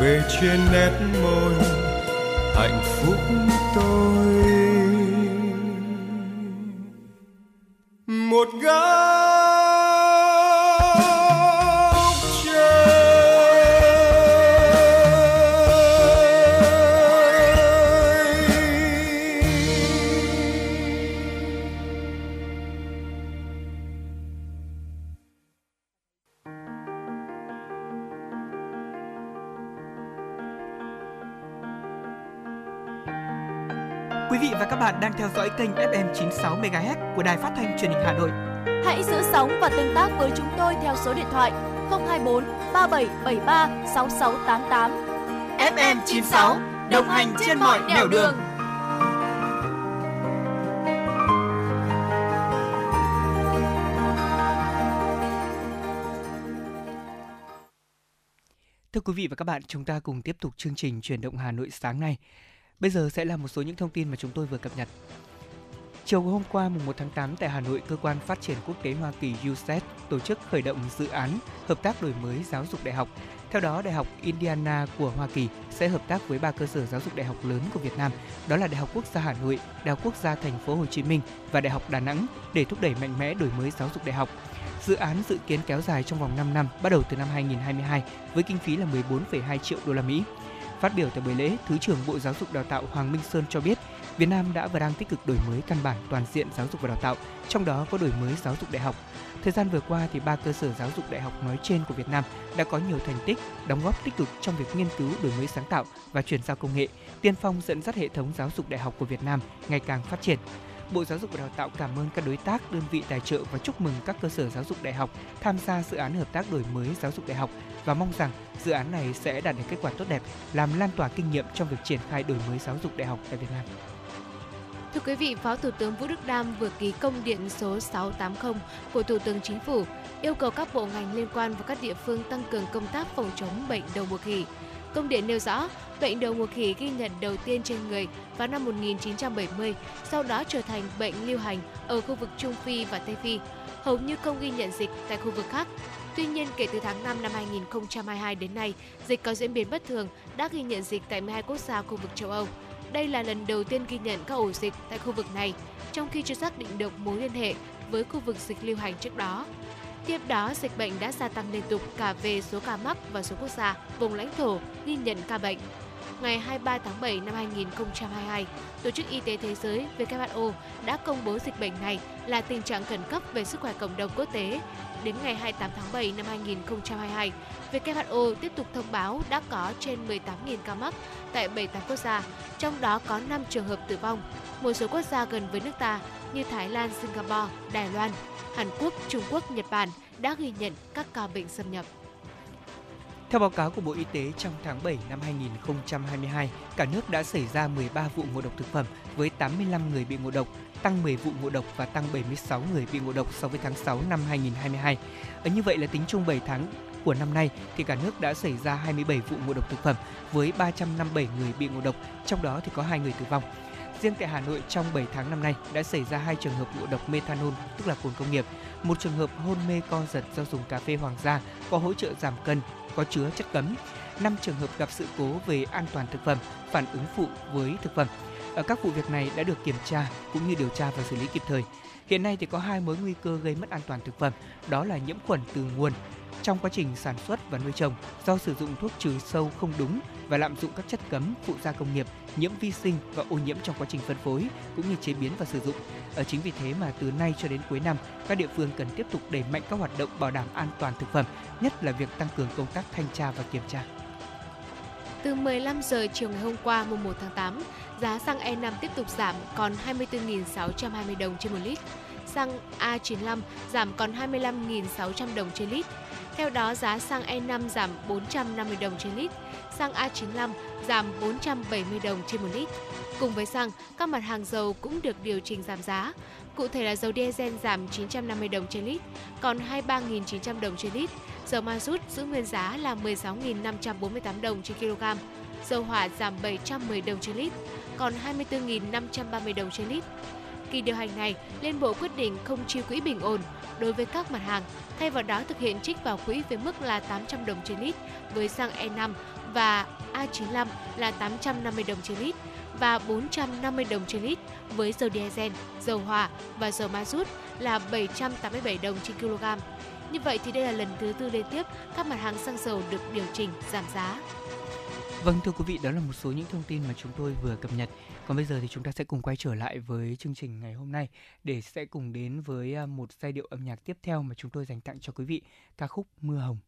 về trên nét môi hạnh phúc Quý vị và các bạn đang theo dõi kênh FM 96 MHz của Đài Phát thanh Truyền hình Hà Nội. Hãy giữ sóng và tương tác với chúng tôi theo số điện thoại 024 3773 6688. FM 96 đồng hành trên mọi nẻo đường. Thưa quý vị và các bạn, chúng ta cùng tiếp tục chương trình truyền động Hà Nội sáng nay. Bây giờ sẽ là một số những thông tin mà chúng tôi vừa cập nhật. Chiều hôm qua mùng 1 tháng 8 tại Hà Nội, cơ quan phát triển quốc tế Hoa Kỳ USAID tổ chức khởi động dự án hợp tác đổi mới giáo dục đại học. Theo đó, Đại học Indiana của Hoa Kỳ sẽ hợp tác với ba cơ sở giáo dục đại học lớn của Việt Nam, đó là Đại học Quốc gia Hà Nội, Đại học Quốc gia Thành phố Hồ Chí Minh và Đại học Đà Nẵng để thúc đẩy mạnh mẽ đổi mới giáo dục đại học. Dự án dự kiến kéo dài trong vòng 5 năm, bắt đầu từ năm 2022 với kinh phí là 14,2 triệu đô la Mỹ. Phát biểu tại buổi lễ, Thứ trưởng Bộ Giáo dục Đào tạo Hoàng Minh Sơn cho biết, Việt Nam đã và đang tích cực đổi mới căn bản toàn diện giáo dục và đào tạo, trong đó có đổi mới giáo dục đại học. Thời gian vừa qua thì ba cơ sở giáo dục đại học nói trên của Việt Nam đã có nhiều thành tích, đóng góp tích cực trong việc nghiên cứu đổi mới sáng tạo và chuyển giao công nghệ, tiên phong dẫn dắt hệ thống giáo dục đại học của Việt Nam ngày càng phát triển. Bộ Giáo dục và Đào tạo cảm ơn các đối tác, đơn vị tài trợ và chúc mừng các cơ sở giáo dục đại học tham gia dự án hợp tác đổi mới giáo dục đại học và mong rằng dự án này sẽ đạt được kết quả tốt đẹp, làm lan tỏa kinh nghiệm trong việc triển khai đổi mới giáo dục đại học tại Việt Nam. Thưa quý vị, Phó Thủ tướng Vũ Đức Đam vừa ký công điện số 680 của Thủ tướng Chính phủ yêu cầu các bộ ngành liên quan và các địa phương tăng cường công tác phòng chống bệnh đầu mùa khỉ. Công điện nêu rõ, bệnh đầu mùa khỉ ghi nhận đầu tiên trên người vào năm 1970, sau đó trở thành bệnh lưu hành ở khu vực Trung Phi và Tây Phi, hầu như không ghi nhận dịch tại khu vực khác. Tuy nhiên, kể từ tháng 5 năm 2022 đến nay, dịch có diễn biến bất thường, đã ghi nhận dịch tại 12 quốc gia khu vực châu Âu. Đây là lần đầu tiên ghi nhận các ổ dịch tại khu vực này, trong khi chưa xác định được mối liên hệ với khu vực dịch lưu hành trước đó. Tiếp đó, dịch bệnh đã gia tăng liên tục cả về số ca mắc và số quốc gia, vùng lãnh thổ ghi nhận ca bệnh. Ngày 23 tháng 7 năm 2022, Tổ chức Y tế Thế giới WHO đã công bố dịch bệnh này là tình trạng khẩn cấp về sức khỏe cộng đồng quốc tế. Đến ngày 28 tháng 7 năm 2022, WHO tiếp tục thông báo đã có trên 18.000 ca mắc tại 78 quốc gia, trong đó có 5 trường hợp tử vong. Một số quốc gia gần với nước ta như Thái Lan, Singapore, Đài Loan, Hàn Quốc, Trung Quốc, Nhật Bản đã ghi nhận các ca bệnh xâm nhập. Theo báo cáo của Bộ Y tế, trong tháng 7 năm 2022, cả nước đã xảy ra 13 vụ ngộ độc thực phẩm với 85 người bị ngộ độc, tăng 10 vụ ngộ độc và tăng 76 người bị ngộ độc so với tháng 6 năm 2022. Ở như vậy là tính chung 7 tháng của năm nay thì cả nước đã xảy ra 27 vụ ngộ độc thực phẩm với 357 người bị ngộ độc, trong đó thì có 2 người tử vong. Riêng tại Hà Nội trong 7 tháng năm nay đã xảy ra hai trường hợp ngộ độc methanol, tức là cồn công nghiệp, một trường hợp hôn mê co giật do dùng cà phê hoàng gia có hỗ trợ giảm cân, có chứa chất cấm. 5 trường hợp gặp sự cố về an toàn thực phẩm, phản ứng phụ với thực phẩm. Ở các vụ việc này đã được kiểm tra cũng như điều tra và xử lý kịp thời. Hiện nay thì có hai mối nguy cơ gây mất an toàn thực phẩm, đó là nhiễm khuẩn từ nguồn trong quá trình sản xuất và nuôi trồng do sử dụng thuốc trừ sâu không đúng và lạm dụng các chất cấm phụ gia công nghiệp, nhiễm vi sinh và ô nhiễm trong quá trình phân phối cũng như chế biến và sử dụng. Ở chính vì thế mà từ nay cho đến cuối năm, các địa phương cần tiếp tục đẩy mạnh các hoạt động bảo đảm an toàn thực phẩm, nhất là việc tăng cường công tác thanh tra và kiểm tra. Từ 15 giờ chiều ngày hôm qua mùng 1 tháng 8, giá xăng E5 tiếp tục giảm còn 24.620 đồng trên một lít. Xăng A95 giảm còn 25.600 đồng trên lít. Theo đó, giá xăng E5 giảm 450 đồng trên lít, xăng A95 giảm 470 đồng trên một lít. Cùng với xăng, các mặt hàng dầu cũng được điều chỉnh giảm giá. Cụ thể là dầu diesel giảm 950 đồng trên lít, còn 23.900 đồng trên lít. Dầu ma rút giữ nguyên giá là 16.548 đồng trên kg. Dầu hỏa giảm 710 đồng trên lít, còn 24.530 đồng trên lít. Kỳ điều hành này, Liên Bộ quyết định không chi quỹ bình ổn đối với các mặt hàng, thay vào đó thực hiện trích vào quỹ với mức là 800 đồng trên lít với xăng E5 và A95 là 850 đồng trên lít và 450 đồng trên lít với dầu diesel, dầu hỏa và dầu ma rút là 787 đồng trên kg. Như vậy thì đây là lần thứ tư liên tiếp các mặt hàng xăng dầu được điều chỉnh giảm giá. Vâng thưa quý vị, đó là một số những thông tin mà chúng tôi vừa cập nhật. Còn bây giờ thì chúng ta sẽ cùng quay trở lại với chương trình ngày hôm nay để sẽ cùng đến với à, một giai điệu âm nhạc tiếp theo mà chúng tôi dành tặng cho quý vị, ca khúc Mưa Hồng.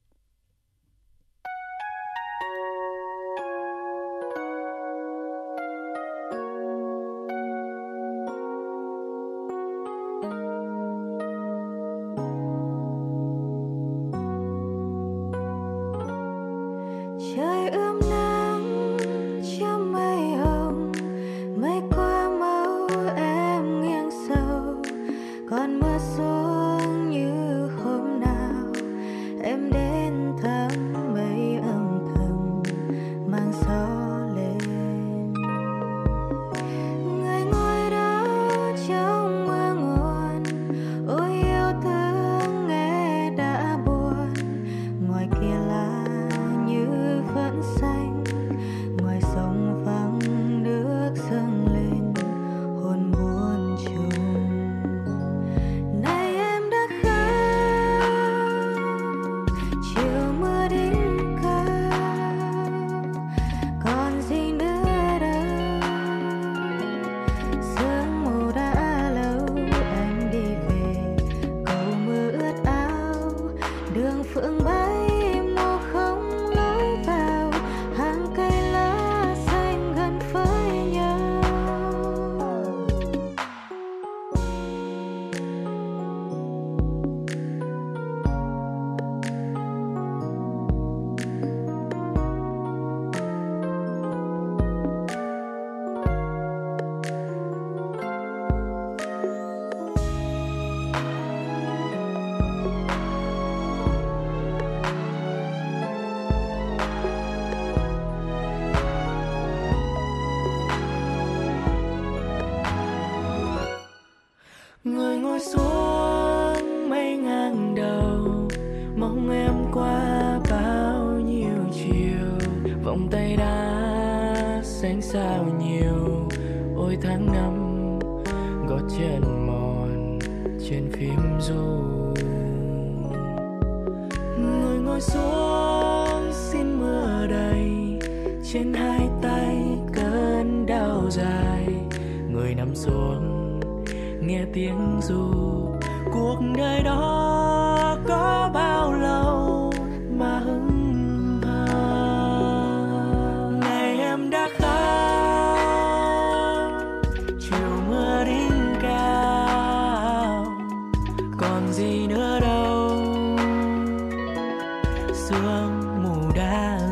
Gần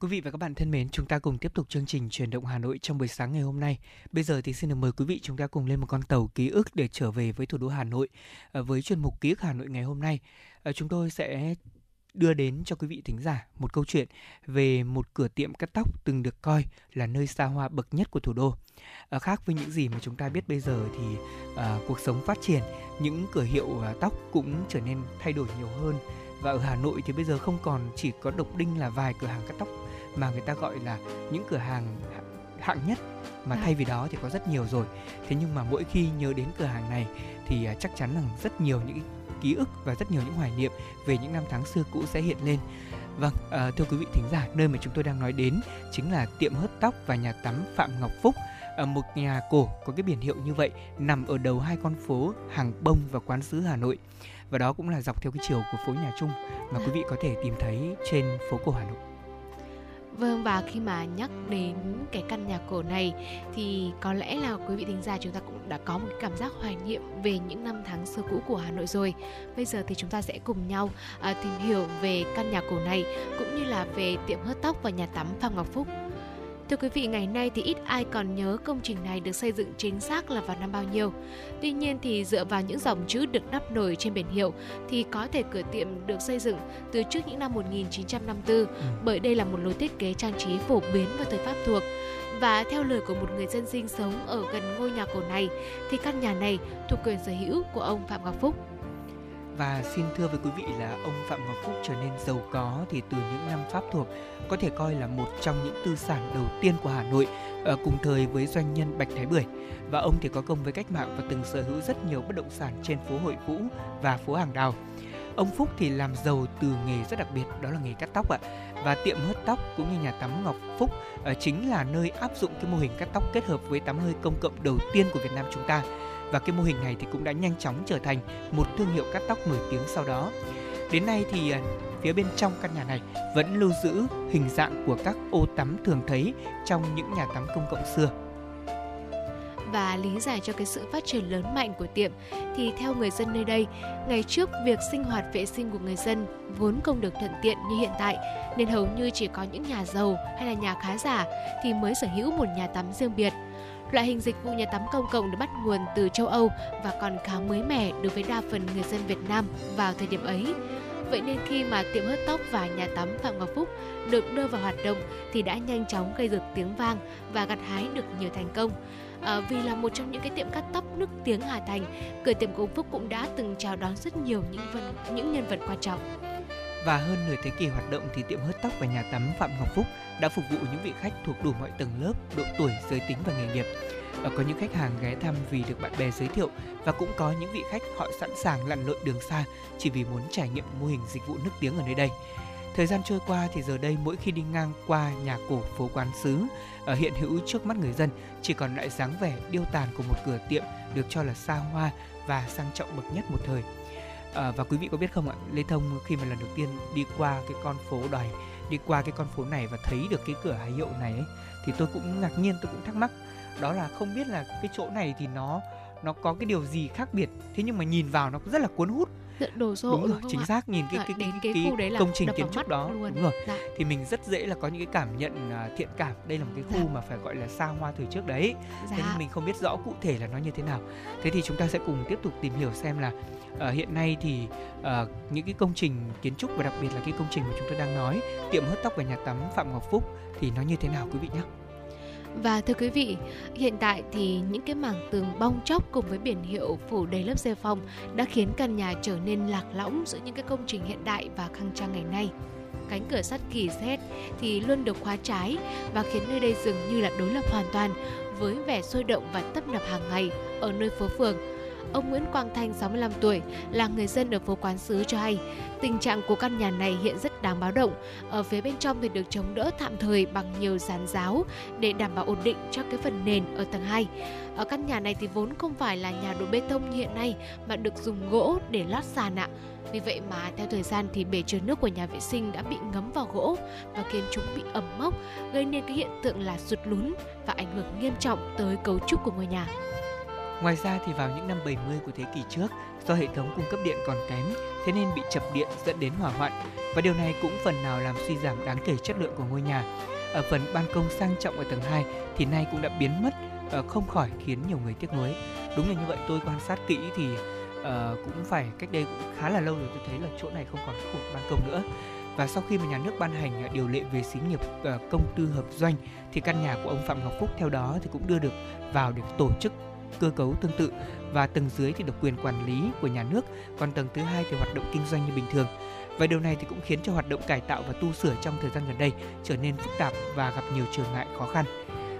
Quý vị và các bạn thân mến, chúng ta cùng tiếp tục chương trình truyền động Hà Nội trong buổi sáng ngày hôm nay. Bây giờ thì xin được mời quý vị chúng ta cùng lên một con tàu ký ức để trở về với thủ đô Hà Nội. À, với chuyên mục ký ức Hà Nội ngày hôm nay, à, chúng tôi sẽ đưa đến cho quý vị thính giả một câu chuyện về một cửa tiệm cắt tóc từng được coi là nơi xa hoa bậc nhất của thủ đô. À, khác với những gì mà chúng ta biết bây giờ thì à, cuộc sống phát triển, những cửa hiệu à, tóc cũng trở nên thay đổi nhiều hơn và ở Hà Nội thì bây giờ không còn chỉ có độc đinh là vài cửa hàng cắt tóc mà người ta gọi là những cửa hàng hạng nhất mà à. thay vì đó thì có rất nhiều rồi thế nhưng mà mỗi khi nhớ đến cửa hàng này thì à, chắc chắn là rất nhiều những ký ức và rất nhiều những hoài niệm về những năm tháng xưa cũ sẽ hiện lên Vâng, à, thưa quý vị thính giả, nơi mà chúng tôi đang nói đến chính là tiệm hớt tóc và nhà tắm Phạm Ngọc Phúc, một nhà cổ có cái biển hiệu như vậy nằm ở đầu hai con phố Hàng Bông và Quán Sứ Hà Nội. Và đó cũng là dọc theo cái chiều của phố Nhà Trung mà quý vị có thể tìm thấy trên phố cổ Hà Nội. Vâng và khi mà nhắc đến cái căn nhà cổ này, thì có lẽ là quý vị thính giả chúng ta cũng đã có một cảm giác hoài niệm về những năm tháng xưa cũ của Hà Nội rồi. Bây giờ thì chúng ta sẽ cùng nhau à, tìm hiểu về căn nhà cổ này, cũng như là về tiệm hớt tóc và nhà tắm Phạm Ngọc Phúc. Thưa quý vị, ngày nay thì ít ai còn nhớ công trình này được xây dựng chính xác là vào năm bao nhiêu. Tuy nhiên thì dựa vào những dòng chữ được đắp nổi trên biển hiệu thì có thể cửa tiệm được xây dựng từ trước những năm 1954 ừ. bởi đây là một lối thiết kế trang trí phổ biến vào thời Pháp thuộc. Và theo lời của một người dân sinh sống ở gần ngôi nhà cổ này thì căn nhà này thuộc quyền sở hữu của ông Phạm Ngọc Phúc. Và xin thưa với quý vị là ông Phạm Ngọc Phúc trở nên giàu có thì từ những năm Pháp thuộc có thể coi là một trong những tư sản đầu tiên của Hà Nội ở cùng thời với doanh nhân Bạch Thái Bưởi. Và ông thì có công với cách mạng và từng sở hữu rất nhiều bất động sản trên phố Hội Vũ và phố Hàng Đào. Ông Phúc thì làm giàu từ nghề rất đặc biệt, đó là nghề cắt tóc ạ. Và tiệm hớt tóc cũng như nhà tắm Ngọc Phúc ờ, chính là nơi áp dụng cái mô hình cắt tóc kết hợp với tắm hơi công cộng đầu tiên của Việt Nam chúng ta và cái mô hình này thì cũng đã nhanh chóng trở thành một thương hiệu cắt tóc nổi tiếng sau đó. Đến nay thì ờ, phía bên trong căn nhà này vẫn lưu giữ hình dạng của các ô tắm thường thấy trong những nhà tắm công cộng xưa và lý giải cho cái sự phát triển lớn mạnh của tiệm thì theo người dân nơi đây, ngày trước việc sinh hoạt vệ sinh của người dân vốn không được thuận tiện như hiện tại nên hầu như chỉ có những nhà giàu hay là nhà khá giả thì mới sở hữu một nhà tắm riêng biệt. Loại hình dịch vụ nhà tắm công cộng được bắt nguồn từ châu Âu và còn khá mới mẻ đối với đa phần người dân Việt Nam vào thời điểm ấy. Vậy nên khi mà tiệm hớt tóc và nhà tắm Phạm Ngọc Phúc được đưa vào hoạt động thì đã nhanh chóng gây được tiếng vang và gặt hái được nhiều thành công. À, vì là một trong những cái tiệm cắt tóc nức tiếng Hà Thành, cửa tiệm của Phúc cũng đã từng chào đón rất nhiều những vân, những nhân vật quan trọng. Và hơn nửa thế kỷ hoạt động thì tiệm hớt tóc và nhà tắm Phạm Ngọc Phúc đã phục vụ những vị khách thuộc đủ mọi tầng lớp, độ tuổi, giới tính và nghề nghiệp. Và có những khách hàng ghé thăm vì được bạn bè giới thiệu và cũng có những vị khách họ sẵn sàng lặn lội đường xa chỉ vì muốn trải nghiệm mô hình dịch vụ nước tiếng ở nơi đây. Thời gian trôi qua thì giờ đây mỗi khi đi ngang qua nhà cổ phố quán sứ ở hiện hữu trước mắt người dân chỉ còn lại dáng vẻ điêu tàn của một cửa tiệm được cho là xa hoa và sang trọng bậc nhất một thời. À, và quý vị có biết không ạ, Lê Thông khi mà lần đầu tiên đi qua cái con phố đòi đi qua cái con phố này và thấy được cái cửa hàng hiệu này ấy, thì tôi cũng ngạc nhiên tôi cũng thắc mắc đó là không biết là cái chỗ này thì nó nó có cái điều gì khác biệt. Thế nhưng mà nhìn vào nó rất là cuốn hút. Đồ sộ đúng rồi chính xác nhìn cái cái cái, cái, cái, cái công trình kiến trúc đó. luôn. đúng rồi. Dạ. thì mình rất dễ là có những cái cảm nhận uh, thiện cảm. Đây là một cái khu dạ. mà phải gọi là xa hoa thời trước đấy. Dạ. thế nhưng mình không biết rõ cụ thể là nó như thế nào. Thế thì chúng ta sẽ cùng tiếp tục tìm hiểu xem là uh, hiện nay thì uh, những cái công trình kiến trúc và đặc biệt là cái công trình mà chúng tôi đang nói tiệm hớt tóc và nhà tắm Phạm Ngọc Phúc thì nó như thế nào quý vị nhé và thưa quý vị, hiện tại thì những cái mảng tường bong chóc cùng với biển hiệu phủ đầy lớp xe phong đã khiến căn nhà trở nên lạc lõng giữa những cái công trình hiện đại và khang trang ngày nay. Cánh cửa sắt kỳ xét thì luôn được khóa trái và khiến nơi đây dường như là đối lập hoàn toàn với vẻ sôi động và tấp nập hàng ngày ở nơi phố phường Ông Nguyễn Quang Thanh 65 tuổi là người dân ở phố Quán Sứ cho hay tình trạng của căn nhà này hiện rất đáng báo động. Ở phía bên trong thì được chống đỡ tạm thời bằng nhiều dàn giáo để đảm bảo ổn định cho cái phần nền ở tầng 2. Ở căn nhà này thì vốn không phải là nhà đổ bê tông như hiện nay mà được dùng gỗ để lót sàn ạ. Vì vậy mà theo thời gian thì bể chứa nước của nhà vệ sinh đã bị ngấm vào gỗ và khiến chúng bị ẩm mốc, gây nên cái hiện tượng là sụt lún và ảnh hưởng nghiêm trọng tới cấu trúc của ngôi nhà. Ngoài ra thì vào những năm 70 của thế kỷ trước, do hệ thống cung cấp điện còn kém, thế nên bị chập điện dẫn đến hỏa hoạn và điều này cũng phần nào làm suy giảm đáng kể chất lượng của ngôi nhà. Ở phần ban công sang trọng ở tầng 2 thì nay cũng đã biến mất, ờ, không khỏi khiến nhiều người tiếc nuối. Đúng là như vậy, tôi quan sát kỹ thì uh, cũng phải cách đây cũng khá là lâu rồi tôi thấy là chỗ này không còn khu ban công nữa và sau khi mà nhà nước ban hành à, điều lệ về xí nghiệp ờ, công tư hợp doanh thì căn nhà của ông Phạm Ngọc Phúc theo đó thì cũng đưa được vào để tổ chức cơ cấu tương tự và tầng dưới thì được quyền quản lý của nhà nước, còn tầng thứ hai thì hoạt động kinh doanh như bình thường. Và điều này thì cũng khiến cho hoạt động cải tạo và tu sửa trong thời gian gần đây trở nên phức tạp và gặp nhiều trở ngại khó khăn.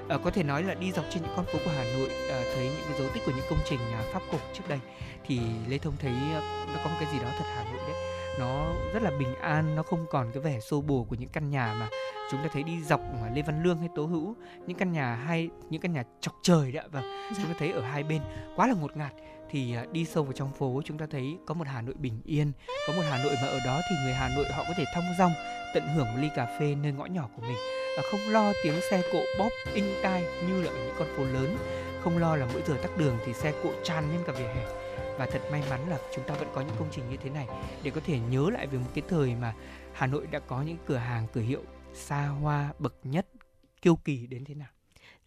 À, có thể nói là đi dọc trên những con phố của Hà Nội à, thấy những cái dấu tích của những công trình à, pháp cổ trước đây thì Lê Thông thấy ờ, nó có một cái gì đó thật Hà Nội đấy nó rất là bình an nó không còn cái vẻ xô bồ của những căn nhà mà chúng ta thấy đi dọc mà Lê Văn Lương hay Tố Hữu những căn nhà hay những căn nhà chọc trời đó và dạ. chúng ta thấy ở hai bên quá là ngột ngạt. Thì à, đi sâu vào trong phố chúng ta thấy có một Hà Nội bình yên, có một Hà Nội mà ở đó thì người Hà Nội họ có thể thong dong tận hưởng một ly cà phê nơi ngõ nhỏ của mình và không lo tiếng xe cộ bóp inh tai như là ở những con phố lớn, không lo là mỗi giờ tắc đường thì xe cộ tràn lên cả vỉa hè và thật may mắn là chúng ta vẫn có những công trình như thế này. Để có thể nhớ lại về một cái thời mà Hà Nội đã có những cửa hàng, cửa hiệu xa hoa bậc nhất, kiêu kỳ đến thế nào.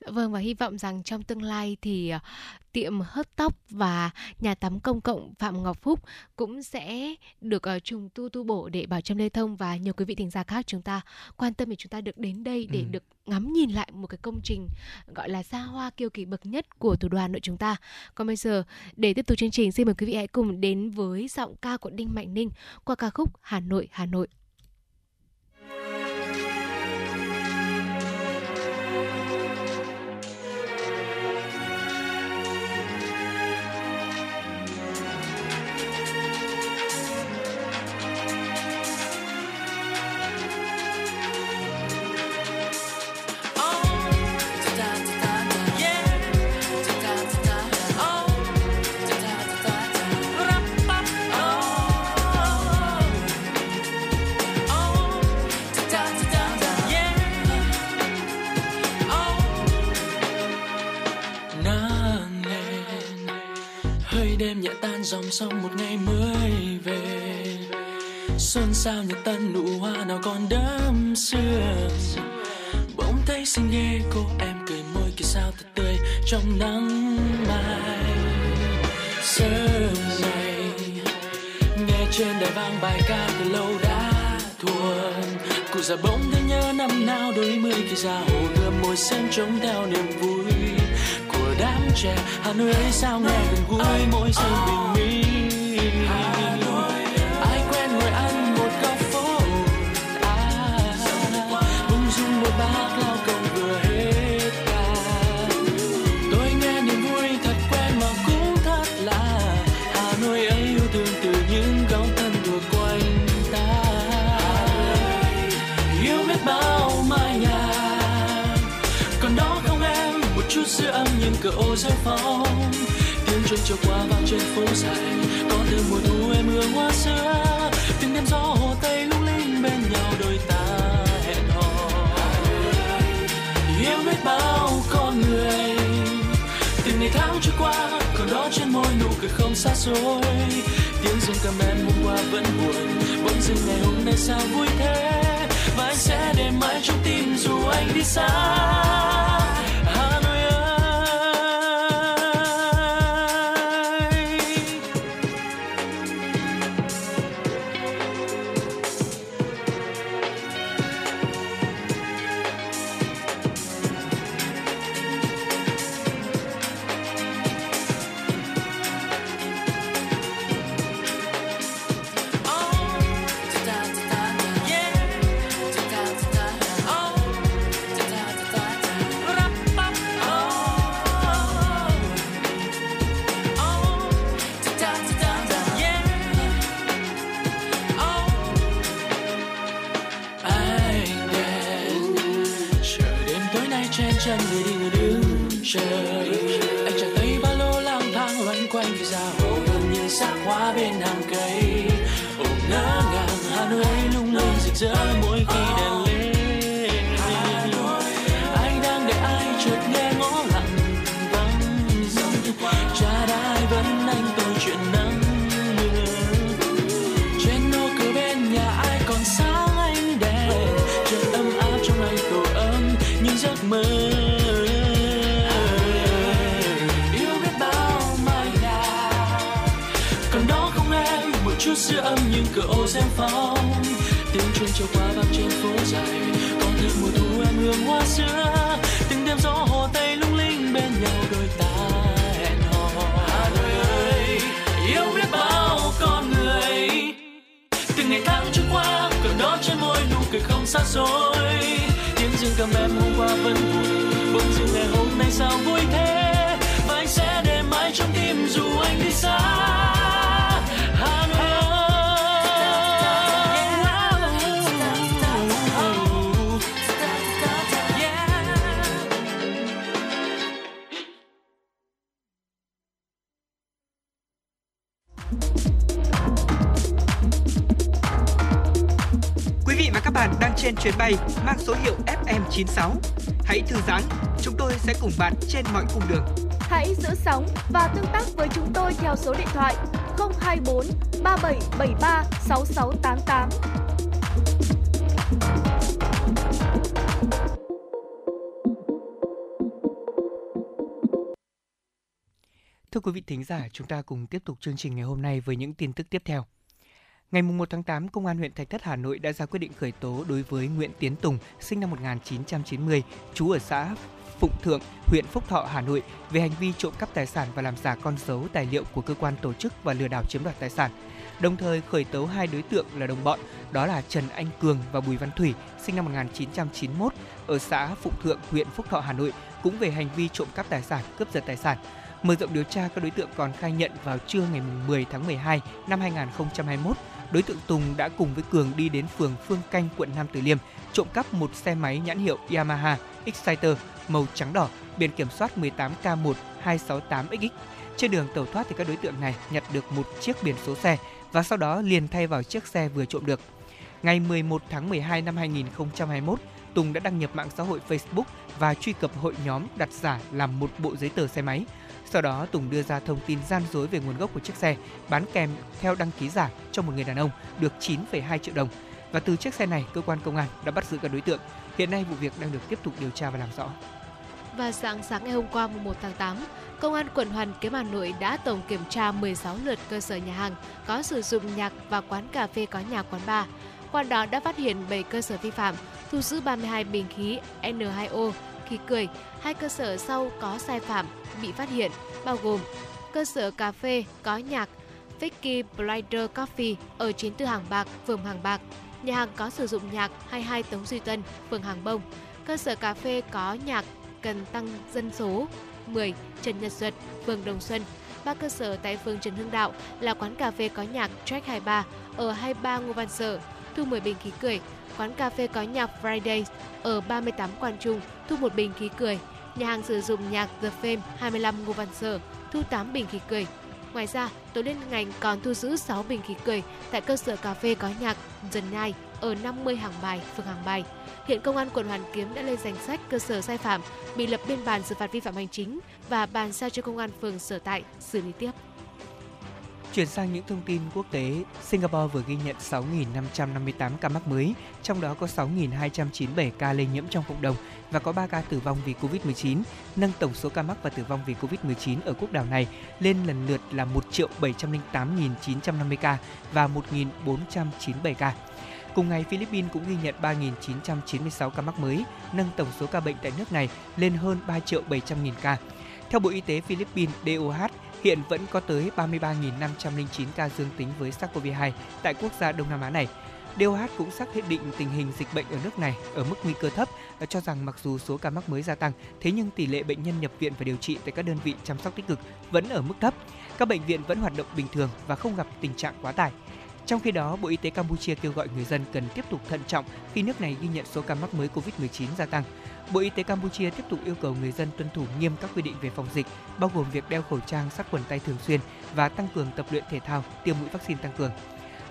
Vâng và hy vọng rằng trong tương lai thì uh, tiệm hớt tóc và nhà tắm công cộng Phạm Ngọc Phúc cũng sẽ được uh, trùng tu tu bổ để bảo trâm lê thông và nhiều quý vị thính giả khác chúng ta quan tâm để chúng ta được đến đây để ừ. được ngắm nhìn lại một cái công trình gọi là xa hoa kiêu kỳ bậc nhất của thủ Hà Nội chúng ta. Còn bây giờ để tiếp tục chương trình xin mời quý vị hãy cùng đến với giọng ca của Đinh Mạnh Ninh qua ca khúc Hà Nội Hà Nội. Đêm nhẹ tan dòng sông một ngày mới về. Xuân sao nhật tân, nụ hoa nào còn đẫm sương. Bỗng thấy xinh ghê cô em cười môi kia sao thật tươi trong nắng mai. Sớm này nghe trên đài vang bài ca từ lâu đã thuần. Cụ già bỗng thấy nhớ năm nào đôi mươi khi ra hồ gươm môi xem trống theo niềm vui trẻ. Hà nội ấy sao nghe gần gũi mỗi giây bình minh. Một chút âm nhìn cửa ô rêu phong tiếng chuông trôi qua vang trên phố dài, có từ mùa thu em hương hoa xưa. Từng đêm gió hồ tây lung linh bên nhau đôi ta hẹn hò. Yêu biết bao con người từng ngày tháng trôi qua, còn đó trên môi nụ cười không xa xôi. Tiếng rung cầm em hôm qua vẫn buồn bỗng dưng ngày hôm nay sao vui thế? Và anh sẽ để mãi trong tim dù anh đi xa. Chút giữa âm những cửa ô xem phong. Tiếng chuông trôi qua vang trên phố dài còn thêm mùa thu em hương hoa xưa, từng đêm gió hồ tây lung linh bên nhau đôi ta hẹn hò. Hà nội ơi yêu biết bao con người. Từng ngày tháng trôi qua cờ đó trên môi nụ cười không xa xôi. Tiếng dương cầm em hôm qua vẫn buồn bỗng dưng ngày hôm nay sao vui thế? Và anh sẽ để mãi trong tim dù anh đi xa. Chuyến bay mang số hiệu FM96. Hãy thư giãn, chúng tôi sẽ cùng bạn trên mọi cung đường. Hãy giữ sóng và tương tác với chúng tôi theo số điện thoại 024 3773 6688. Thưa quý vị thính giả, chúng ta cùng tiếp tục chương trình ngày hôm nay với những tin tức tiếp theo. Ngày 1 tháng 8, Công an huyện Thạch Thất Hà Nội đã ra quyết định khởi tố đối với Nguyễn Tiến Tùng, sinh năm 1990, trú ở xã Phụng Thượng, huyện Phúc Thọ, Hà Nội về hành vi trộm cắp tài sản và làm giả con dấu tài liệu của cơ quan tổ chức và lừa đảo chiếm đoạt tài sản. Đồng thời khởi tố hai đối tượng là đồng bọn, đó là Trần Anh Cường và Bùi Văn Thủy, sinh năm 1991, ở xã Phụng Thượng, huyện Phúc Thọ, Hà Nội, cũng về hành vi trộm cắp tài sản, cướp giật tài sản. Mở rộng điều tra, các đối tượng còn khai nhận vào trưa ngày 10 tháng 12 năm 2021, đối tượng Tùng đã cùng với Cường đi đến phường Phương Canh, quận Nam Từ Liêm, trộm cắp một xe máy nhãn hiệu Yamaha Exciter màu trắng đỏ, biển kiểm soát 18K1268XX. Trên đường tẩu thoát thì các đối tượng này nhặt được một chiếc biển số xe và sau đó liền thay vào chiếc xe vừa trộm được. Ngày 11 tháng 12 năm 2021, Tùng đã đăng nhập mạng xã hội Facebook và truy cập hội nhóm đặt giả làm một bộ giấy tờ xe máy. Sau đó Tùng đưa ra thông tin gian dối về nguồn gốc của chiếc xe, bán kèm theo đăng ký giả cho một người đàn ông được 9,2 triệu đồng. Và từ chiếc xe này, cơ quan công an đã bắt giữ các đối tượng. Hiện nay vụ việc đang được tiếp tục điều tra và làm rõ. Và sáng sáng ngày hôm qua mùng 1 tháng 8, Công an quận Hoàn Kiếm Hà Nội đã tổng kiểm tra 16 lượt cơ sở nhà hàng có sử dụng nhạc và quán cà phê có nhà quán bar. Qua đó đã phát hiện 7 cơ sở vi phạm, thu giữ 32 bình khí N2O, khí cười. Hai cơ sở sau có sai phạm bị phát hiện bao gồm cơ sở cà phê có nhạc Vicky Blinder Coffee ở 94 Hàng Bạc, phường Hàng Bạc, nhà hàng có sử dụng nhạc 22 Tống Duy Tân, phường Hàng Bông, cơ sở cà phê có nhạc cần tăng dân số 10 Trần Nhật Duật, phường Đồng Xuân, ba cơ sở tại phường Trần Hưng Đạo là quán cà phê có nhạc Track 23 ở 23 Ngô Văn Sở, thu 10 bình khí cười, quán cà phê có nhạc Friday ở 38 Quan Trung, thu một bình khí cười, nhà hàng sử dụng nhạc The Fame 25 Ngô Văn Sở, thu 8 bình khí cười. Ngoài ra, tổ liên ngành còn thu giữ 6 bình khí cười tại cơ sở cà phê có nhạc Dần Nhai ở 50 Hàng Bài, phường Hàng Bài. Hiện công an quận Hoàn Kiếm đã lên danh sách cơ sở sai phạm, bị lập biên bản xử phạt vi phạm hành chính và bàn giao cho công an phường sở tại xử lý tiếp. Chuyển sang những thông tin quốc tế, Singapore vừa ghi nhận 6.558 ca mắc mới, trong đó có 6.297 ca lây nhiễm trong cộng đồng và có 3 ca tử vong vì Covid-19, nâng tổng số ca mắc và tử vong vì Covid-19 ở quốc đảo này lên lần lượt là 1 708.950 ca và 1.497 ca. Cùng ngày, Philippines cũng ghi nhận 3.996 ca mắc mới, nâng tổng số ca bệnh tại nước này lên hơn 3 triệu 700 nghìn ca. Theo Bộ Y tế Philippines DOH, hiện vẫn có tới 33.509 ca dương tính với SARS-CoV-2 tại quốc gia Đông Nam Á này. DOH cũng xác định tình hình dịch bệnh ở nước này ở mức nguy cơ thấp và cho rằng mặc dù số ca mắc mới gia tăng, thế nhưng tỷ lệ bệnh nhân nhập viện và điều trị tại các đơn vị chăm sóc tích cực vẫn ở mức thấp. Các bệnh viện vẫn hoạt động bình thường và không gặp tình trạng quá tải. Trong khi đó, Bộ Y tế Campuchia kêu gọi người dân cần tiếp tục thận trọng khi nước này ghi nhận số ca mắc mới COVID-19 gia tăng. Bộ Y tế Campuchia tiếp tục yêu cầu người dân tuân thủ nghiêm các quy định về phòng dịch, bao gồm việc đeo khẩu trang, sát khuẩn tay thường xuyên và tăng cường tập luyện thể thao, tiêm mũi vaccine tăng cường.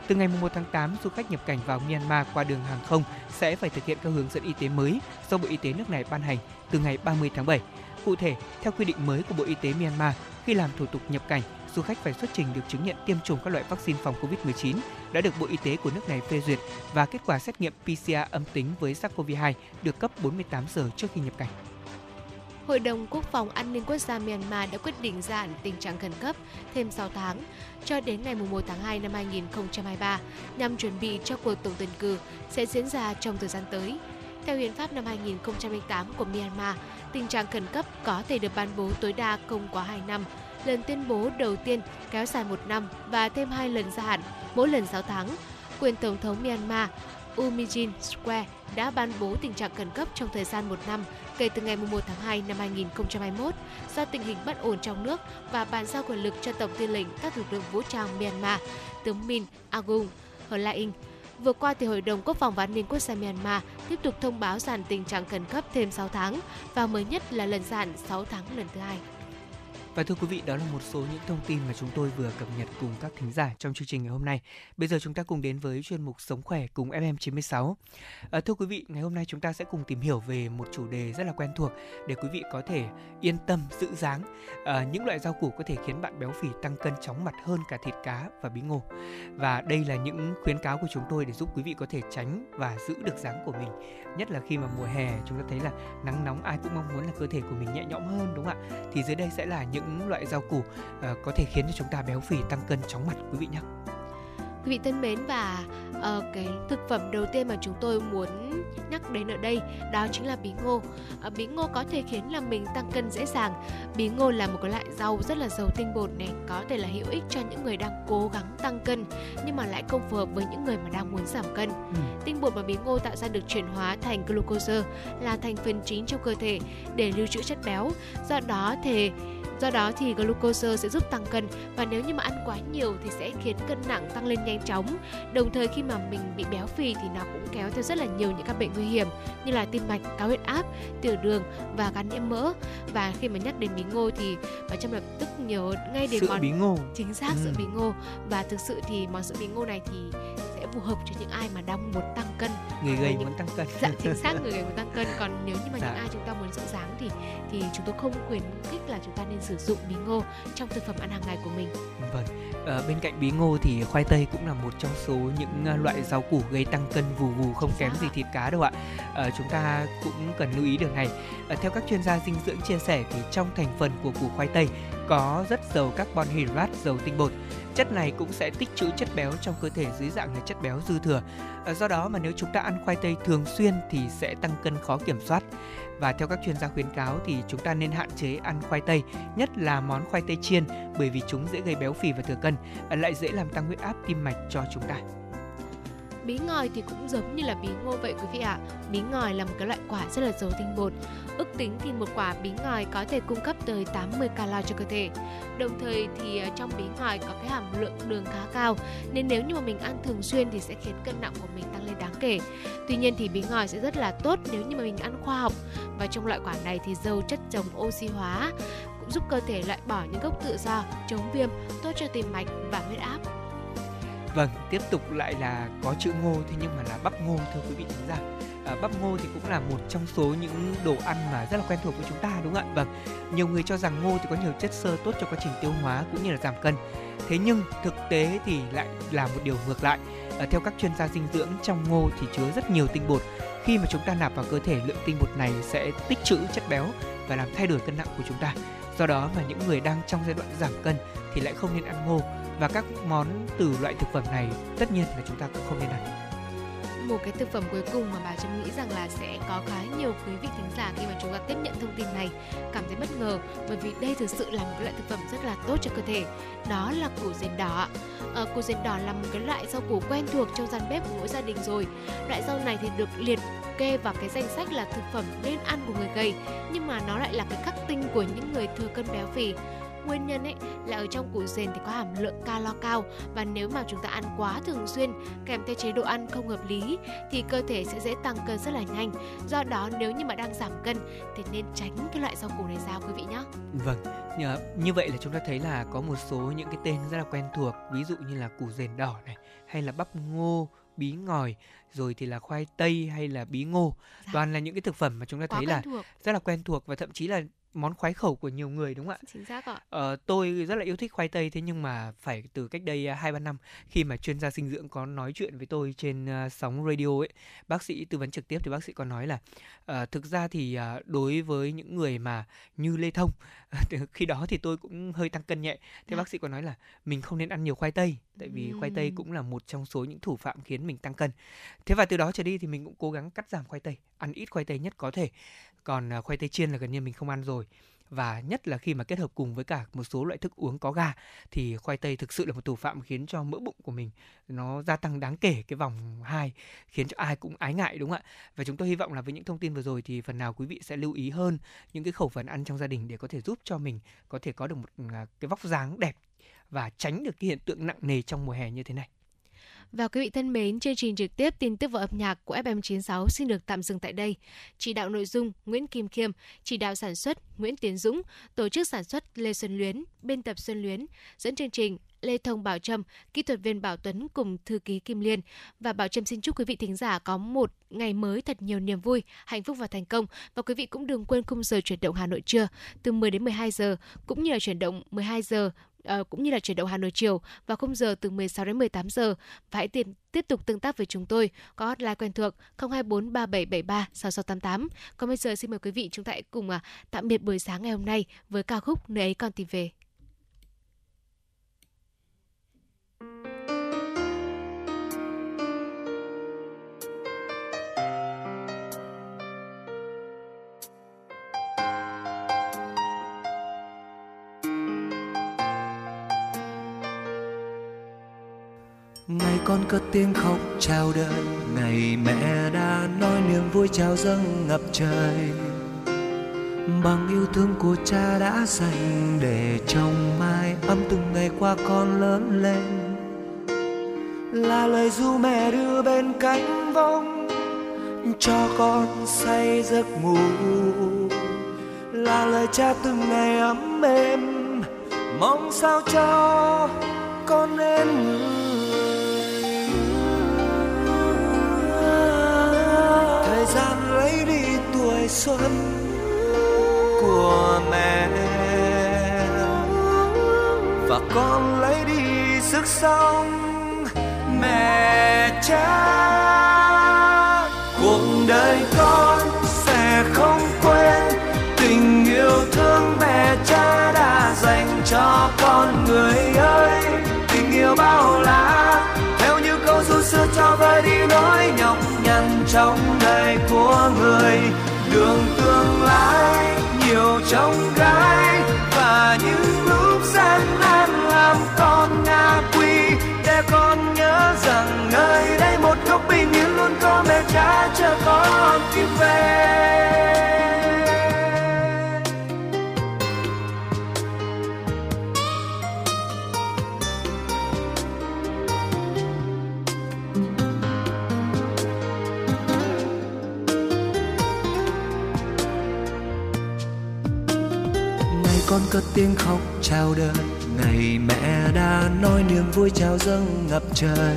Từ ngày 1 tháng 8, du khách nhập cảnh vào Myanmar qua đường hàng không sẽ phải thực hiện các hướng dẫn y tế mới do Bộ Y tế nước này ban hành từ ngày 30 tháng 7. Cụ thể, theo quy định mới của Bộ Y tế Myanmar, khi làm thủ tục nhập cảnh, du khách phải xuất trình được chứng nhận tiêm chủng các loại vaccine phòng COVID-19 đã được Bộ Y tế của nước này phê duyệt và kết quả xét nghiệm PCR âm tính với SARS-CoV-2 được cấp 48 giờ trước khi nhập cảnh. Hội đồng Quốc phòng An ninh Quốc gia Myanmar đã quyết định gia hạn tình trạng khẩn cấp thêm 6 tháng cho đến ngày 1 tháng 2 năm 2023 nhằm chuẩn bị cho cuộc tổng tuyển cử sẽ diễn ra trong thời gian tới. Theo hiến pháp năm 2008 của Myanmar, tình trạng khẩn cấp có thể được ban bố tối đa không quá 2 năm. Lần tuyên bố đầu tiên kéo dài một năm và thêm hai lần gia hạn, mỗi lần 6 tháng. Quyền Tổng thống Myanmar Umijin Square đã ban bố tình trạng khẩn cấp trong thời gian một năm kể từ ngày 1 tháng 2 năm 2021 do tình hình bất ổn trong nước và bàn giao quyền lực cho Tổng tư lệnh các lực lượng vũ trang Myanmar, tướng Min Aung Hlaing. Vừa qua thì Hội đồng Quốc phòng và An ninh Quốc gia Myanmar tiếp tục thông báo dàn tình trạng khẩn cấp thêm 6 tháng và mới nhất là lần dàn 6 tháng lần thứ hai. Và thưa quý vị, đó là một số những thông tin mà chúng tôi vừa cập nhật cùng các thính giả trong chương trình ngày hôm nay. Bây giờ chúng ta cùng đến với chuyên mục Sống khỏe cùng FM96. À, thưa quý vị, ngày hôm nay chúng ta sẽ cùng tìm hiểu về một chủ đề rất là quen thuộc để quý vị có thể yên tâm giữ dáng. À, những loại rau củ có thể khiến bạn béo phì tăng cân chóng mặt hơn cả thịt cá và bí ngô. Và đây là những khuyến cáo của chúng tôi để giúp quý vị có thể tránh và giữ được dáng của mình nhất là khi mà mùa hè chúng ta thấy là nắng nóng ai cũng mong muốn là cơ thể của mình nhẹ nhõm hơn đúng không ạ thì dưới đây sẽ là những những loại rau củ uh, có thể khiến cho chúng ta béo phì tăng cân chóng mặt quý vị nhé. Quý vị thân mến và uh, cái thực phẩm đầu tiên mà chúng tôi muốn nhắc đến ở đây đó chính là bí ngô. Uh, bí ngô có thể khiến là mình tăng cân dễ dàng. Bí ngô là một cái loại rau rất là giàu tinh bột này có thể là hữu ích cho những người đang cố gắng tăng cân nhưng mà lại không phù hợp với những người mà đang muốn giảm cân. Ừ. tinh bột mà bí ngô tạo ra được chuyển hóa thành glucose là thành phần chính trong cơ thể để lưu trữ chất béo. Do đó thì Do đó thì glucose sẽ giúp tăng cân và nếu như mà ăn quá nhiều thì sẽ khiến cân nặng tăng lên nhanh chóng. Đồng thời khi mà mình bị béo phì thì nó cũng kéo theo rất là nhiều những các bệnh nguy hiểm như là tim mạch, cao huyết áp, tiểu đường và gan nhiễm mỡ. Và khi mà nhắc đến bí ngô thì và trong lập tức nhớ ngay đến sữa món bí ngô. Chính xác ừ. sữa bí ngô và thực sự thì món sữa bí ngô này thì phù hợp cho những ai mà đang muốn tăng cân người gầy những... muốn tăng cân. dạ chính xác người gầy muốn tăng cân. Còn nếu như mà dạ. những ai chúng ta muốn giữ dáng thì thì chúng tôi không khuyến khích là chúng ta nên sử dụng bí ngô trong thực phẩm ăn hàng ngày của mình. Vâng. À, bên cạnh bí ngô thì khoai tây cũng là một trong số những ờ, loại rau củ gây tăng cân vù vù không kém gì thịt cá đâu ạ. À, chúng ta cũng cần lưu ý điều này. À, theo các chuyên gia dinh dưỡng chia sẻ thì trong thành phần của củ khoai tây có rất giàu carbon hydrate giàu tinh bột chất này cũng sẽ tích trữ chất béo trong cơ thể dưới dạng là chất béo dư thừa. Ờ, do đó mà nếu chúng ta ăn khoai tây thường xuyên thì sẽ tăng cân khó kiểm soát. Và theo các chuyên gia khuyến cáo thì chúng ta nên hạn chế ăn khoai tây, nhất là món khoai tây chiên bởi vì chúng dễ gây béo phì và thừa cân, ờ, lại dễ làm tăng huyết áp tim mạch cho chúng ta. Bí ngòi thì cũng giống như là bí ngô vậy quý vị ạ. À. Bí ngòi là một cái loại quả rất là giàu tinh bột. Ước tính thì một quả bí ngòi có thể cung cấp tới 80 calo cho cơ thể. Đồng thời thì ờ, trong bí ngòi có cái hàm lượng đường khá cao nên nếu như mà mình ăn thường xuyên thì sẽ khiến cân nặng của mình tăng lên đáng kể. Tuy nhiên thì bí ngòi sẽ rất là tốt nếu như mà mình ăn khoa học và trong loại quả này thì giàu chất chống oxy hóa cũng giúp cơ thể loại bỏ những gốc tự do, chống viêm, tốt cho tim mạch và huyết áp. Vâng, tiếp tục lại là có chữ ngô thế nhưng mà là bắp ngô thưa quý vị khán giả. À, bắp ngô thì cũng là một trong số những đồ ăn mà rất là quen thuộc với chúng ta đúng không ạ? Vâng, nhiều người cho rằng ngô thì có nhiều chất xơ tốt cho quá trình tiêu hóa cũng như là giảm cân. Thế nhưng thực tế thì lại là một điều ngược lại. À, theo các chuyên gia dinh dưỡng trong ngô thì chứa rất nhiều tinh bột. Khi mà chúng ta nạp vào cơ thể lượng tinh bột này sẽ tích trữ chất béo và làm thay đổi cân nặng của chúng ta. Do đó mà những người đang trong giai đoạn giảm cân thì lại không nên ăn ngô và các món từ loại thực phẩm này tất nhiên là chúng ta cũng không nên ăn. Một cái thực phẩm cuối cùng mà bà Trâm nghĩ rằng là sẽ có khá nhiều quý vị thính giả khi mà chúng ta tiếp nhận thông tin này cảm thấy bất ngờ bởi vì đây thực sự là một loại thực phẩm rất là tốt cho cơ thể. Đó là củ dền đỏ à, củ dền đỏ là một cái loại rau củ quen thuộc trong gian bếp của mỗi gia đình rồi. Loại rau này thì được liệt kê vào cái danh sách là thực phẩm nên ăn của người gầy nhưng mà nó lại là cái khắc tinh của những người thừa cân béo phì nguyên nhân ấy là ở trong củ dền thì có hàm lượng calo cao và nếu mà chúng ta ăn quá thường xuyên kèm theo chế độ ăn không hợp lý thì cơ thể sẽ dễ tăng cân rất là nhanh. Do đó nếu như mà đang giảm cân thì nên tránh cái loại rau củ này ra quý vị nhé. Vâng, như, như vậy là chúng ta thấy là có một số những cái tên rất là quen thuộc, ví dụ như là củ dền đỏ này hay là bắp ngô, bí ngòi rồi thì là khoai tây hay là bí ngô dạ. toàn là những cái thực phẩm mà chúng ta Quá thấy là thuộc. rất là quen thuộc và thậm chí là món khoái khẩu của nhiều người đúng không ạ? Chính xác ạ. Ờ, tôi rất là yêu thích khoai tây thế nhưng mà phải từ cách đây à, hai ba năm khi mà chuyên gia dinh dưỡng có nói chuyện với tôi trên uh, sóng radio ấy, bác sĩ tư vấn trực tiếp thì bác sĩ có nói là uh, thực ra thì uh, đối với những người mà như Lê Thông khi đó thì tôi cũng hơi tăng cân nhẹ. Thế à. bác sĩ có nói là mình không nên ăn nhiều khoai tây tại vì khoai tây cũng là một trong số những thủ phạm khiến mình tăng cân. Thế và từ đó trở đi thì mình cũng cố gắng cắt giảm khoai tây, ăn ít khoai tây nhất có thể còn à, khoai tây chiên là gần như mình không ăn rồi. Và nhất là khi mà kết hợp cùng với cả một số loại thức uống có ga, thì khoai tây thực sự là một thủ phạm khiến cho mỡ bụng của mình nó gia tăng đáng kể cái vòng 2 khiến cho ai cũng ái ngại, đúng không ạ? Và chúng tôi hy vọng là với những thông tin vừa rồi thì phần nào quý vị sẽ lưu ý hơn những cái khẩu phần ăn trong gia đình để có thể giúp cho mình có thể có được một à, cái vóc dáng đẹp và tránh được cái hiện tượng nặng nề trong mùa hè như thế này và quý vị thân mến, chương trình trực tiếp tin tức và âm nhạc của FM96 xin được tạm dừng tại đây. Chỉ đạo nội dung Nguyễn Kim Khiêm, chỉ đạo sản xuất Nguyễn Tiến Dũng, tổ chức sản xuất Lê Xuân Luyến, biên tập Xuân Luyến, dẫn chương trình Lê Thông Bảo Trâm, kỹ thuật viên Bảo Tuấn cùng thư ký Kim Liên. Và Bảo Trâm xin chúc quý vị thính giả có một ngày mới thật nhiều niềm vui, hạnh phúc và thành công. Và quý vị cũng đừng quên khung giờ chuyển động Hà Nội trưa từ 10 đến 12 giờ, cũng như là chuyển động 12 giờ uh, cũng như là chuyển động Hà Nội chiều và khung giờ từ 16 đến 18 giờ. Và hãy tiền, tiếp tục tương tác với chúng tôi có hotline quen thuộc 024 3773 6688. Còn bây giờ xin mời quý vị chúng ta hãy cùng uh, tạm biệt buổi sáng ngày hôm nay với ca khúc Nơi ấy còn tìm về. Ngày con cất tiếng khóc chào đời ngày mẹ đã nói niềm vui chào dâng ngập trời. Bằng yêu thương của cha đã dành để trong mai ấm từng ngày qua con lớn lên. Là lời ru mẹ đưa bên cánh vong, cho con say giấc ngủ. Là lời cha từng ngày ấm êm, mong sao cho con nên người gian lấy đi tuổi xuân của mẹ. Và con lấy đi sức sống mẹ cha. Cuộc đời con sẽ không quên tình yêu thương mẹ cha đã dành cho con người ơi. Tình yêu bao la xưa cho vơi đi nỗi nhọc nhằn trong đời của người đường tương lai nhiều trong gai và những lúc gian nan làm con ngã quỵ. để con nhớ rằng nơi đây một góc bình yên luôn có mẹ cha chờ con tìm về con cất tiếng khóc chào đời ngày mẹ đã nói niềm vui chào dâng ngập trời.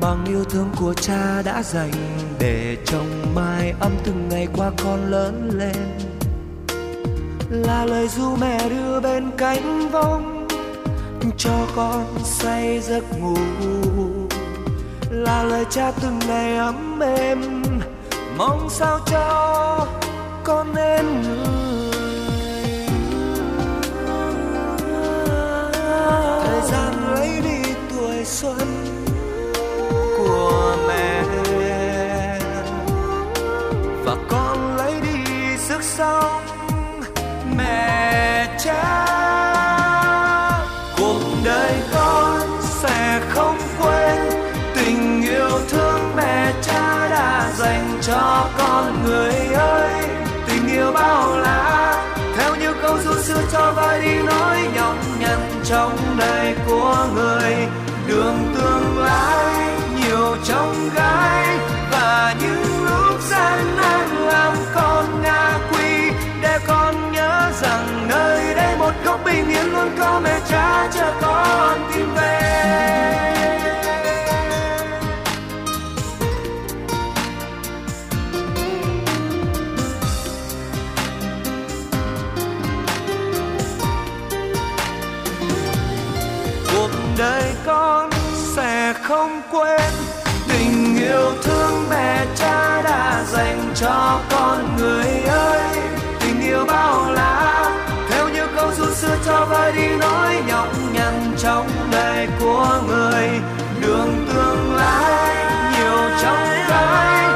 Bằng yêu thương của cha đã dành để trong mai ấm từng ngày qua con lớn lên. Là lời ru mẹ đưa bên cánh vong, cho con say giấc ngủ. Là lời cha từng ngày ấm êm, mong sao cho con nên người gian lấy đi tuổi xuân của mẹ. Và con lấy đi sức sống mẹ cha. Cuộc đời con sẽ không quên tình yêu thương mẹ cha đã dành cho con người ơi. Tình yêu bao la, theo như câu ru xưa cho vai đi nói nhọc nhằn trong đời của người. Đường tương lai nhiều trong gai, và những lúc gian nan làm con ngã quỳ để con nhớ rằng nơi đây một góc bình yên luôn có mẹ cha, chờ con tìm về. đời con sẽ không quên tình yêu thương mẹ cha đã dành cho con người ơi. Tình yêu bao la, theo như câu ru xưa cho vơi đi nỗi nhọc nhằn trong đời của người. Đường tương lai nhiều trong cái